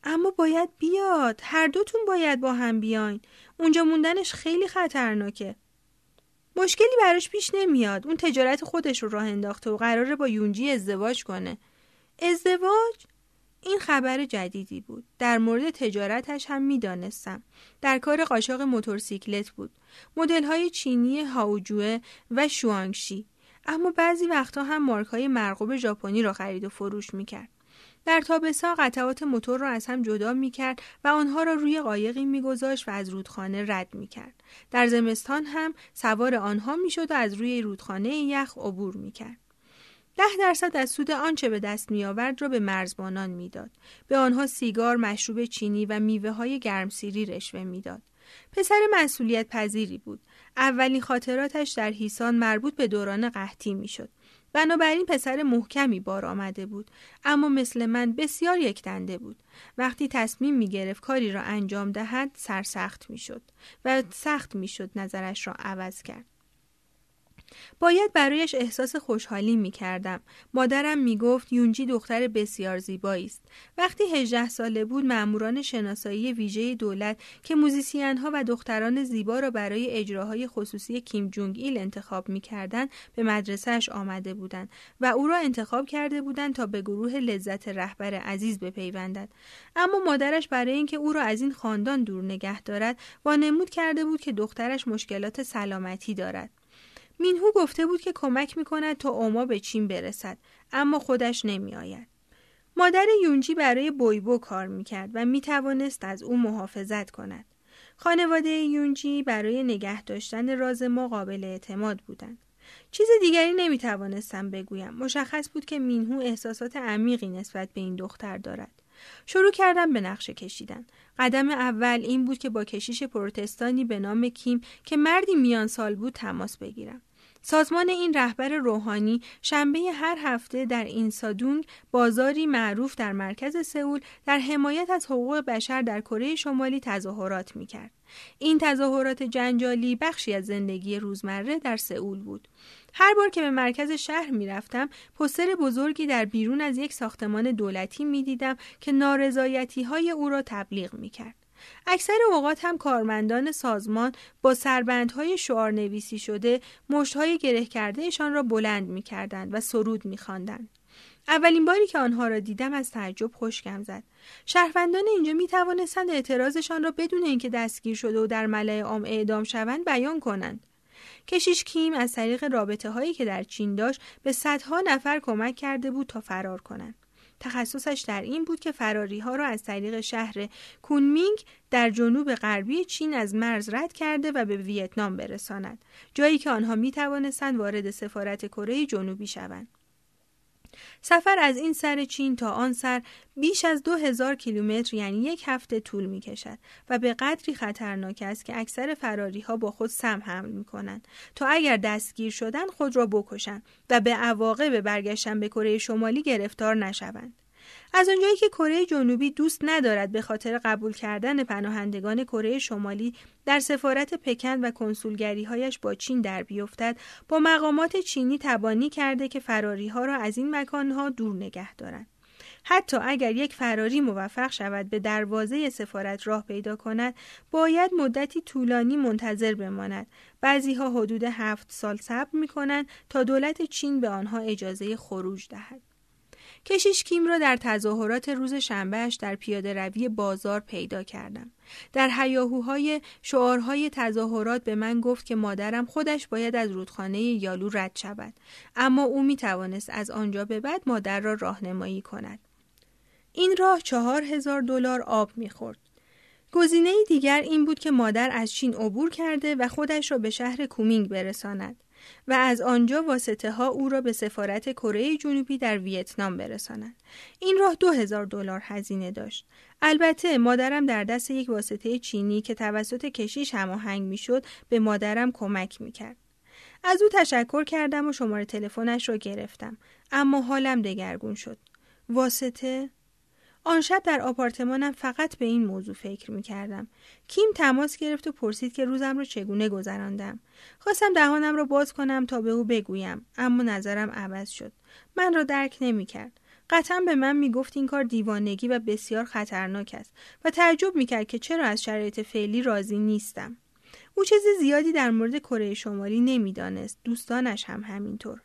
اما باید بیاد. هر دوتون باید با هم بیاین. اونجا موندنش خیلی خطرناکه. مشکلی براش پیش نمیاد. اون تجارت خودش رو راه انداخته و قراره با یونجی ازدواج کنه. ازدواج این خبر جدیدی بود. در مورد تجارتش هم می‌دانستم. در کار قاچاق موتورسیکلت بود. مدل های چینی هاوجوه و شوانگشی. اما بعضی وقتها هم مارک های مرغوب ژاپنی را خرید و فروش می‌کرد. در تابستان قطعات موتور را از هم جدا می کرد و آنها را روی قایقی میگذاشت و از رودخانه رد می کرد. در زمستان هم سوار آنها می‌شد و از روی رودخانه یخ عبور می کرد. ده درصد از سود آنچه به دست می آورد را به مرزبانان می‌داد. به آنها سیگار، مشروب چینی و میوه های گرمسیری رشوه می‌داد. پسر مسئولیت پذیری بود. اولین خاطراتش در هیسان مربوط به دوران قحطی می‌شد. بنابراین پسر محکمی بار آمده بود. اما مثل من بسیار یکدنده بود. وقتی تصمیم می گرفت کاری را انجام دهد سرسخت می شد و سخت می شد نظرش را عوض کرد. باید برایش احساس خوشحالی می کردم. مادرم می گفت یونجی دختر بسیار زیبایی است. وقتی 18 ساله بود ماموران شناسایی ویژه دولت که موزیسین و دختران زیبا را برای اجراهای خصوصی کیم جونگ ایل انتخاب می کردن به مدرسهش آمده بودند و او را انتخاب کرده بودند تا به گروه لذت رهبر عزیز بپیوندد. اما مادرش برای اینکه او را از این خاندان دور نگه دارد وانمود کرده بود که دخترش مشکلات سلامتی دارد. مینهو گفته بود که کمک می کند تا اوما به چین برسد اما خودش نمی آید. مادر یونجی برای بویبو کار می کرد و می توانست از او محافظت کند. خانواده یونجی برای نگه داشتن راز ما قابل اعتماد بودند. چیز دیگری نمی توانستم بگویم. مشخص بود که مینهو احساسات عمیقی نسبت به این دختر دارد. شروع کردم به نقشه کشیدن. قدم اول این بود که با کشیش پروتستانی به نام کیم که مردی میان سال بود تماس بگیرم. سازمان این رهبر روحانی شنبه هر هفته در اینسادونگ بازاری معروف در مرکز سئول در حمایت از حقوق بشر در کره شمالی تظاهرات می‌کرد. این تظاهرات جنجالی بخشی از زندگی روزمره در سئول بود. هر بار که به مرکز شهر می‌رفتم پستر بزرگی در بیرون از یک ساختمان دولتی می‌دیدم که نارضایتی های او را تبلیغ می‌کرد. اکثر اوقات هم کارمندان سازمان با سربندهای شعار نویسی شده مشتهای گره کردهشان را بلند می کردند و سرود می خواندند. اولین باری که آنها را دیدم از تعجب خشکم زد. شهروندان اینجا می توانستند اعتراضشان را بدون اینکه دستگیر شده و در ملع عام اعدام شوند بیان کنند. کشیش کیم از طریق رابطه هایی که در چین داشت به صدها نفر کمک کرده بود تا فرار کنند. تخصصش در این بود که فراری ها را از طریق شهر کونمینگ در جنوب غربی چین از مرز رد کرده و به ویتنام برساند. جایی که آنها می توانستند وارد سفارت کره جنوبی شوند. سفر از این سر چین تا آن سر بیش از دو هزار کیلومتر یعنی یک هفته طول می کشد و به قدری خطرناک است که اکثر فراری ها با خود سم حمل می کنند تا اگر دستگیر شدن خود را بکشند و به عواقب برگشتن به کره شمالی گرفتار نشوند. از آنجایی که کره جنوبی دوست ندارد به خاطر قبول کردن پناهندگان کره شمالی در سفارت پکن و کنسولگری هایش با چین در بیفتد با مقامات چینی تبانی کرده که فراری ها را از این مکانها دور نگه دارند. حتی اگر یک فراری موفق شود به دروازه سفارت راه پیدا کند باید مدتی طولانی منتظر بماند بعضی ها حدود هفت سال صبر می کنند تا دولت چین به آنها اجازه خروج دهد کشیش کیم را در تظاهرات روز شنبهش در پیاده روی بازار پیدا کردم. در حیاهوهای شعارهای تظاهرات به من گفت که مادرم خودش باید از رودخانه یالو رد شود اما او می توانست از آنجا به بعد مادر را راهنمایی کند. این راه چهار هزار دلار آب می‌خورد. گزینه دیگر این بود که مادر از چین عبور کرده و خودش را به شهر کومینگ برساند. و از آنجا واسطه ها او را به سفارت کره جنوبی در ویتنام برسانند. این راه دو هزار دلار هزینه داشت. البته مادرم در دست یک واسطه چینی که توسط کشیش هماهنگ می‌شد به مادرم کمک می‌کرد. از او تشکر کردم و شماره تلفنش را گرفتم اما حالم دگرگون شد. واسطه آن شب در آپارتمانم فقط به این موضوع فکر می کردم. کیم تماس گرفت و پرسید که روزم رو چگونه گذراندم. خواستم دهانم را باز کنم تا به او بگویم اما نظرم عوض شد. من را درک نمی کرد. قطعا به من می گفت این کار دیوانگی و بسیار خطرناک است و تعجب می کرد که چرا از شرایط فعلی راضی نیستم. او چیز زیادی در مورد کره شمالی نمی‌دانست. دوستانش هم همینطور.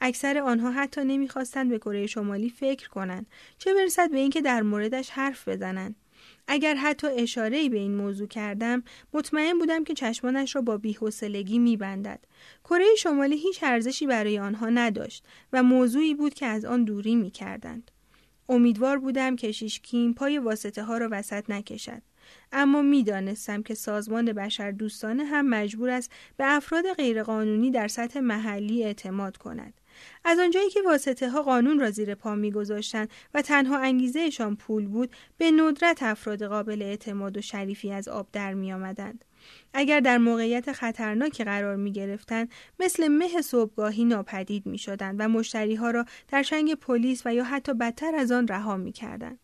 اکثر آنها حتی نمی‌خواستند به کره شمالی فکر کنند چه برسد به اینکه در موردش حرف بزنند. اگر حتی اشاره به این موضوع کردم مطمئن بودم که چشمانش را با بیحوصلگی میبندد. کره شمالی هیچ ارزشی برای آنها نداشت و موضوعی بود که از آن دوری می‌کردند. امیدوار بودم که شیشکین پای واسطه ها را وسط نکشد. اما می‌دانستم که سازمان بشر دوستانه هم مجبور است به افراد غیرقانونی در سطح محلی اعتماد کند. از آنجایی که واسطه ها قانون را زیر پا میگذاشتند و تنها انگیزهشان پول بود به ندرت افراد قابل اعتماد و شریفی از آب در می آمدند. اگر در موقعیت خطرناکی قرار می گرفتن مثل مه صبحگاهی ناپدید می شدن و مشتری ها را در چنگ پلیس و یا حتی بدتر از آن رها می کردن.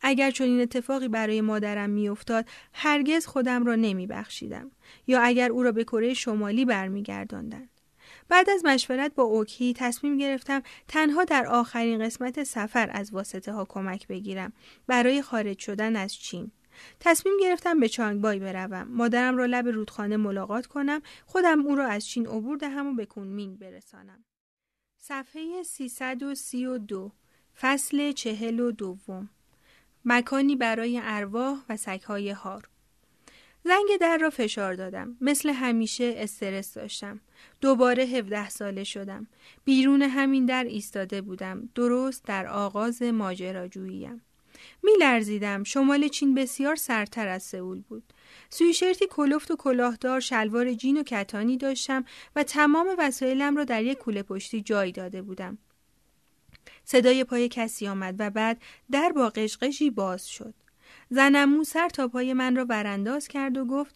اگر چنین اتفاقی برای مادرم میافتاد هرگز خودم را نمی بخشیدم یا اگر او را به کره شمالی برمیگرداندند بعد از مشورت با اوکی تصمیم گرفتم تنها در آخرین قسمت سفر از واسطه ها کمک بگیرم برای خارج شدن از چین. تصمیم گرفتم به چانگبای بروم. مادرم را لب رودخانه ملاقات کنم. خودم او را از چین عبور دهم و به کنمین برسانم. صفحه 332 فصل چهل و دوم مکانی برای ارواح و سگهای هار زنگ در را فشار دادم. مثل همیشه استرس داشتم. دوباره 17 ساله شدم. بیرون همین در ایستاده بودم. درست در آغاز ماجراجوییم. می لرزیدم. شمال چین بسیار سرتر از سئول بود. سویشرتی کلفت و کلاهدار شلوار جین و کتانی داشتم و تمام وسایلم را در یک کوله پشتی جای داده بودم. صدای پای کسی آمد و بعد در با قشقشی باز شد. زنمو سر تا پای من را برانداز کرد و گفت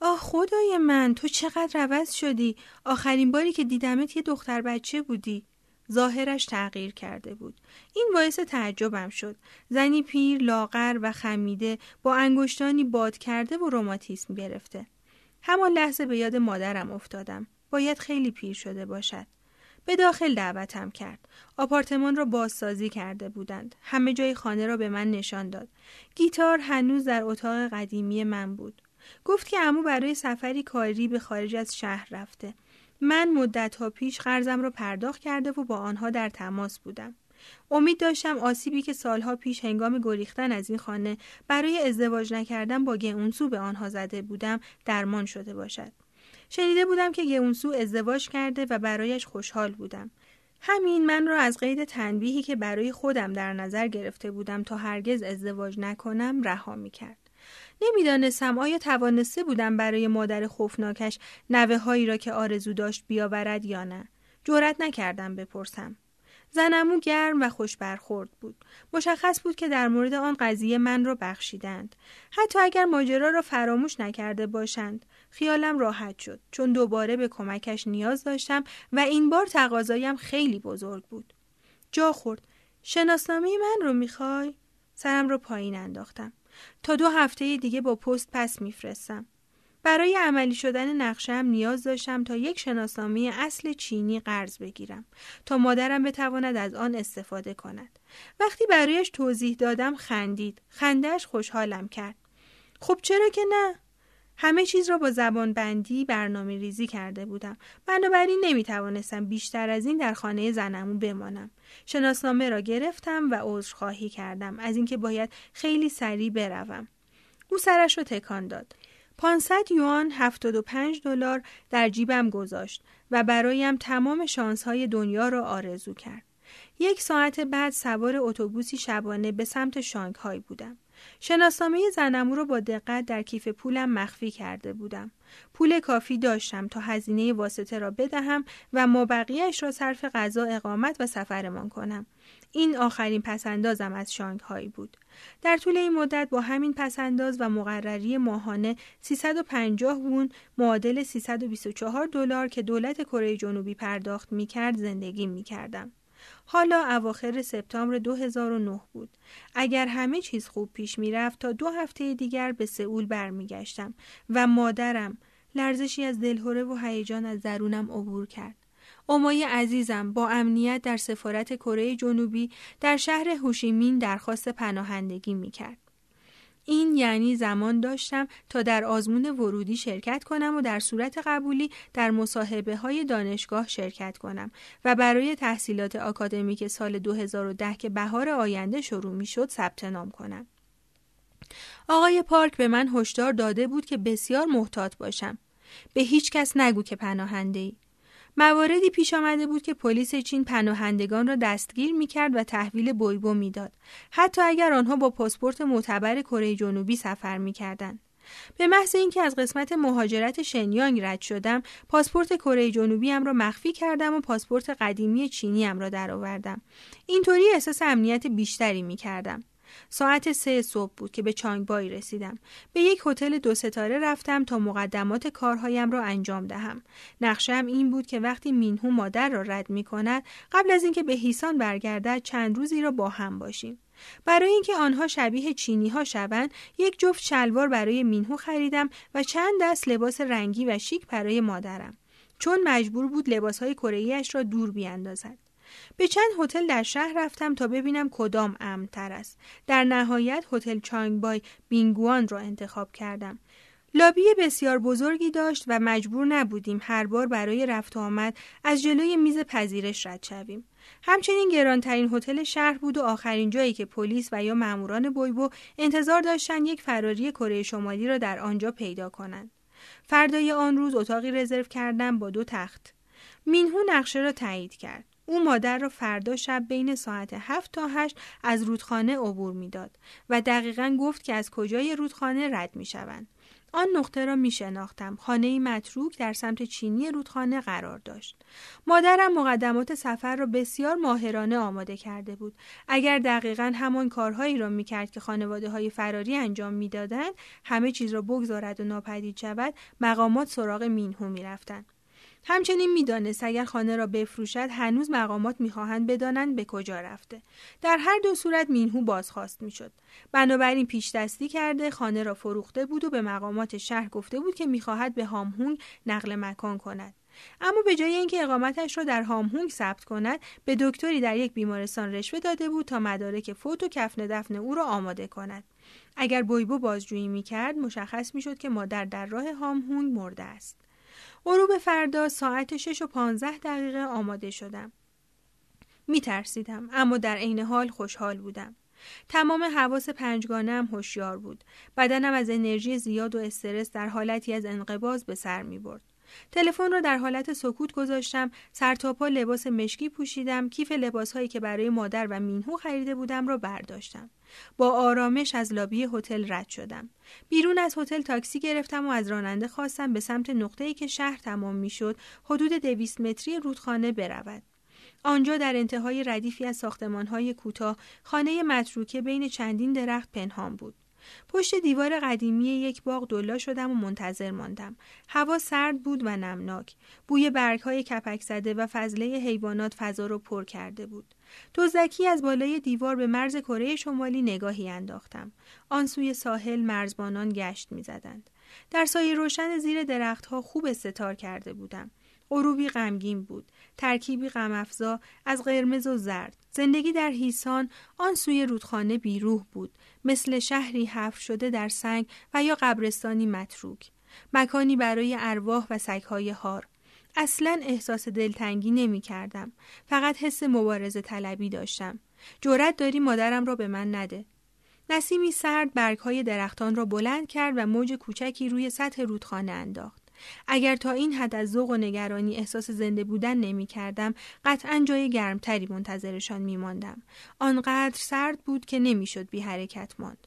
آه خدای من تو چقدر عوض شدی. آخرین باری که دیدمت یه دختر بچه بودی. ظاهرش تغییر کرده بود. این باعث تعجبم شد. زنی پیر لاغر و خمیده با انگشتانی باد کرده و روماتیسم گرفته. همان لحظه به یاد مادرم افتادم. باید خیلی پیر شده باشد. به داخل دعوتم کرد. آپارتمان را بازسازی کرده بودند. همه جای خانه را به من نشان داد. گیتار هنوز در اتاق قدیمی من بود. گفت که امو برای سفری کاری به خارج از شهر رفته. من مدت ها پیش قرضم را پرداخت کرده و با آنها در تماس بودم. امید داشتم آسیبی که سالها پیش هنگام گریختن از این خانه برای ازدواج نکردن با گئونسو به آنها زده بودم درمان شده باشد. شنیده بودم که گئونسو ازدواج کرده و برایش خوشحال بودم. همین من را از قید تنبیهی که برای خودم در نظر گرفته بودم تا هرگز ازدواج نکنم رها می کرد. نمی‌دانستم آیا توانسته بودم برای مادر خوفناکش نوه هایی را که آرزو داشت بیاورد یا نه. جرأت نکردم بپرسم. زنمو گرم و خوش برخورد بود. مشخص بود که در مورد آن قضیه من را بخشیدند. حتی اگر ماجرا را فراموش نکرده باشند. خیالم راحت شد چون دوباره به کمکش نیاز داشتم و این بار تقاضایم خیلی بزرگ بود. جا خورد. شناسنامه من رو می‌خوای؟ سرم رو پایین انداختم. تا دو هفته دیگه با پست پس میفرستم. برای عملی شدن نقشم نیاز داشتم تا یک شناسنامه اصل چینی قرض بگیرم تا مادرم بتواند از آن استفاده کند. وقتی برایش توضیح دادم خندید. خندهش خوشحالم کرد. خب چرا که نه؟ همه چیز را با زبان بندی برنامه ریزی کرده بودم. بنابراین نمی توانستم بیشتر از این در خانه زنمون بمانم. شناسنامه را گرفتم و عذرخواهی کردم از اینکه باید خیلی سریع بروم. او سرش را تکان داد. 500 یوان 75 دلار در جیبم گذاشت و برایم تمام شانسهای دنیا را آرزو کرد. یک ساعت بعد سوار اتوبوسی شبانه به سمت شانگهای بودم. شناسنامه زنمو رو با دقت در کیف پولم مخفی کرده بودم. پول کافی داشتم تا هزینه واسطه را بدهم و مابقیش را صرف غذا اقامت و سفرمان کنم. این آخرین پسندازم از شانگهای بود. در طول این مدت با همین پسنداز و مقرری ماهانه 350 وون معادل 324 دلار که دولت کره جنوبی پرداخت می کرد زندگی می کردم. حالا اواخر سپتامبر 2009 بود. اگر همه چیز خوب پیش می‌رفت تا دو هفته دیگر به سئول برمیگشتم و مادرم لرزشی از دلهوره و هیجان از درونم عبور کرد. امای عزیزم با امنیت در سفارت کره جنوبی در شهر هوشیمین درخواست پناهندگی می کرد. این یعنی زمان داشتم تا در آزمون ورودی شرکت کنم و در صورت قبولی در مصاحبه های دانشگاه شرکت کنم و برای تحصیلات آکادمیک سال 2010 که بهار آینده شروع می شد ثبت نام کنم. آقای پارک به من هشدار داده بود که بسیار محتاط باشم. به هیچ کس نگو که پناهنده ای. مواردی پیش آمده بود که پلیس چین پناهندگان را دستگیر می کرد و تحویل بویبو می‌داد. حتی اگر آنها با پاسپورت معتبر کره جنوبی سفر می کردن. به محض اینکه از قسمت مهاجرت شنیانگ رد شدم پاسپورت کره جنوبی هم را مخفی کردم و پاسپورت قدیمی چینی هم را درآوردم. اینطوری احساس امنیت بیشتری می کردم ساعت سه صبح بود که به چانگبای رسیدم. به یک هتل دو ستاره رفتم تا مقدمات کارهایم را انجام دهم. نقشم این بود که وقتی مینهو مادر را رد می کند قبل از اینکه به هیسان برگردد چند روزی را با هم باشیم. برای اینکه آنها شبیه چینی ها شوند یک جفت شلوار برای مینهو خریدم و چند دست لباس رنگی و شیک برای مادرم چون مجبور بود لباس های را دور بیاندازد به چند هتل در شهر رفتم تا ببینم کدام امن تر است. در نهایت هتل چانگبای بینگوان را انتخاب کردم. لابی بسیار بزرگی داشت و مجبور نبودیم هر بار برای رفت آمد از جلوی میز پذیرش رد شویم. همچنین گرانترین هتل شهر بود و آخرین جایی که پلیس و یا ماموران بویبو انتظار داشتند یک فراری کره شمالی را در آنجا پیدا کنند. فردای آن روز اتاقی رزرو کردم با دو تخت. مینهو نقشه را تایید کرد. او مادر را فردا شب بین ساعت هفت تا هشت از رودخانه عبور می‌داد و دقیقا گفت که از کجای رودخانه رد می شوند. آن نقطه را می شناختم. خانه متروک در سمت چینی رودخانه قرار داشت. مادرم مقدمات سفر را بسیار ماهرانه آماده کرده بود. اگر دقیقا همان کارهایی را می کرد که خانواده های فراری انجام می‌دادند، همه چیز را بگذارد و ناپدید شود، مقامات سراغ مینهو می رفتند. همچنین می‌دانست اگر خانه را بفروشد هنوز مقامات می‌خواهند بدانند به کجا رفته. در هر دو صورت مینهو بازخواست می‌شد. بنابراین پیش دستی کرده خانه را فروخته بود و به مقامات شهر گفته بود که می‌خواهد به هامهونگ نقل مکان کند. اما به جای اینکه اقامتش را در هامهونگ ثبت کند به دکتری در یک بیمارستان رشوه داده بود تا مدارک فوت و کفن دفن او را آماده کند. اگر بویبو بازجویی می‌کرد مشخص می‌شد که مادر در راه هامهونگ مرده است. غروب فردا ساعت شش و پانزده دقیقه آماده شدم. می ترسیدم اما در عین حال خوشحال بودم. تمام حواس پنجگانه هوشیار بود. بدنم از انرژی زیاد و استرس در حالتی از انقباز به سر می برد. تلفن را در حالت سکوت گذاشتم سرتاپا لباس مشکی پوشیدم کیف لباسهایی که برای مادر و مینهو خریده بودم را برداشتم با آرامش از لابی هتل رد شدم بیرون از هتل تاکسی گرفتم و از راننده خواستم به سمت نقطه‌ای که شهر تمام می‌شد حدود دویست متری رودخانه برود آنجا در انتهای ردیفی از ساختمانهای کوتاه خانه متروکه بین چندین درخت پنهان بود پشت دیوار قدیمی یک باغ دلا شدم و منتظر ماندم. هوا سرد بود و نمناک. بوی برگهای کپک زده و فضله حیوانات فضا را پر کرده بود. دزدکی از بالای دیوار به مرز کره شمالی نگاهی انداختم. آن سوی ساحل مرزبانان گشت می‌زدند. در سایه روشن زیر درختها خوب استتار کرده بودم. غروبی غمگین بود ترکیبی غمافزا از قرمز و زرد زندگی در هیسان آن سوی رودخانه بیروح بود مثل شهری حفر شده در سنگ و یا قبرستانی متروک مکانی برای ارواح و سگهای هار اصلا احساس دلتنگی نمی کردم. فقط حس مبارزه طلبی داشتم. جورت داری مادرم را به من نده. نسیمی سرد برگهای درختان را بلند کرد و موج کوچکی روی سطح رودخانه انداخت. اگر تا این حد از ذوق و نگرانی احساس زنده بودن نمی کردم قطعا جای گرمتری منتظرشان می ماندم. آنقدر سرد بود که نمی‌شد بی حرکت ماند.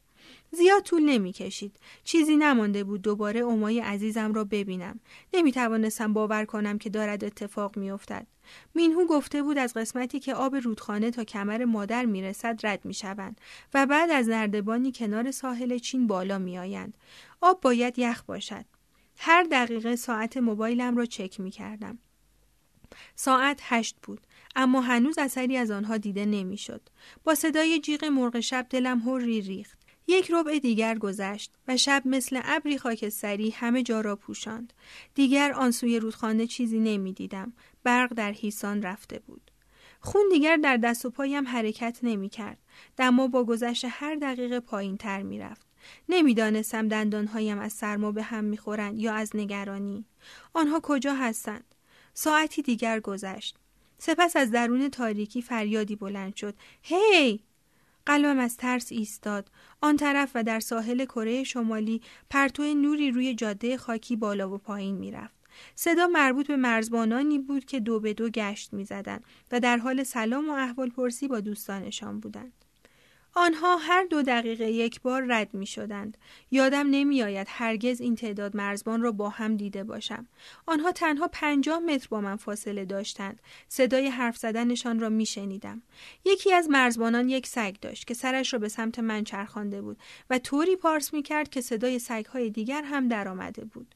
زیاد طول نمی کشید. چیزی نمانده بود دوباره امای عزیزم را ببینم. نمی توانستم باور کنم که دارد اتفاق می افتد. مینهو گفته بود از قسمتی که آب رودخانه تا کمر مادر می رسد رد می شوند و بعد از نردبانی کنار ساحل چین بالا می آیند. آب باید یخ باشد. هر دقیقه ساعت موبایلم را چک می کردم. ساعت هشت بود اما هنوز اثری از آنها دیده نمی‌شد. با صدای جیغ مرغ شب دلم هری ریخت. یک ربع دیگر گذشت و شب مثل ابری خاکستری همه جا را پوشاند. دیگر آن سوی رودخانه چیزی نمی‌دیدم. برق در هیسان رفته بود. خون دیگر در دست و پایم حرکت نمی کرد. دما با گذشت هر دقیقه پایین تر می رفت. نمی‌دانستم دندانهایم از سرما به هم می‌خورند یا از نگرانی آنها کجا هستند ساعتی دیگر گذشت سپس از درون تاریکی فریادی بلند شد هی قلبم از ترس ایستاد. آن طرف و در ساحل کره شمالی پرتو نوری روی جاده خاکی بالا و پایین می‌رفت. صدا مربوط به مرزبانانی بود که دو به دو گشت می‌زدند و در حال سلام و احوال پرسی با دوستانشان بودند. آنها هر دو دقیقه یک بار رد می شدند. یادم نمی آید هرگز این تعداد مرزبان را با هم دیده باشم. آنها تنها پنجاه متر با من فاصله داشتند. صدای حرف زدنشان را می شنیدم. یکی از مرزبانان یک سگ داشت که سرش را به سمت من چرخانده بود و طوری پارس می کرد که صدای سگهای دیگر هم درآمده بود.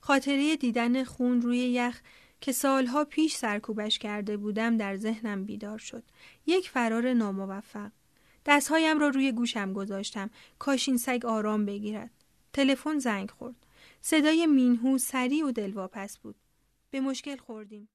خاطره دیدن خون روی یخ که سالها پیش سرکوبش کرده بودم در ذهنم بیدار شد. یک فرار ناموفق. دستهایم را روی گوشم گذاشتم. کاش این سگ آرام بگیرد. تلفن زنگ خورد. صدای مینهو سریع و دلواپس بود. به مشکل خوردیم.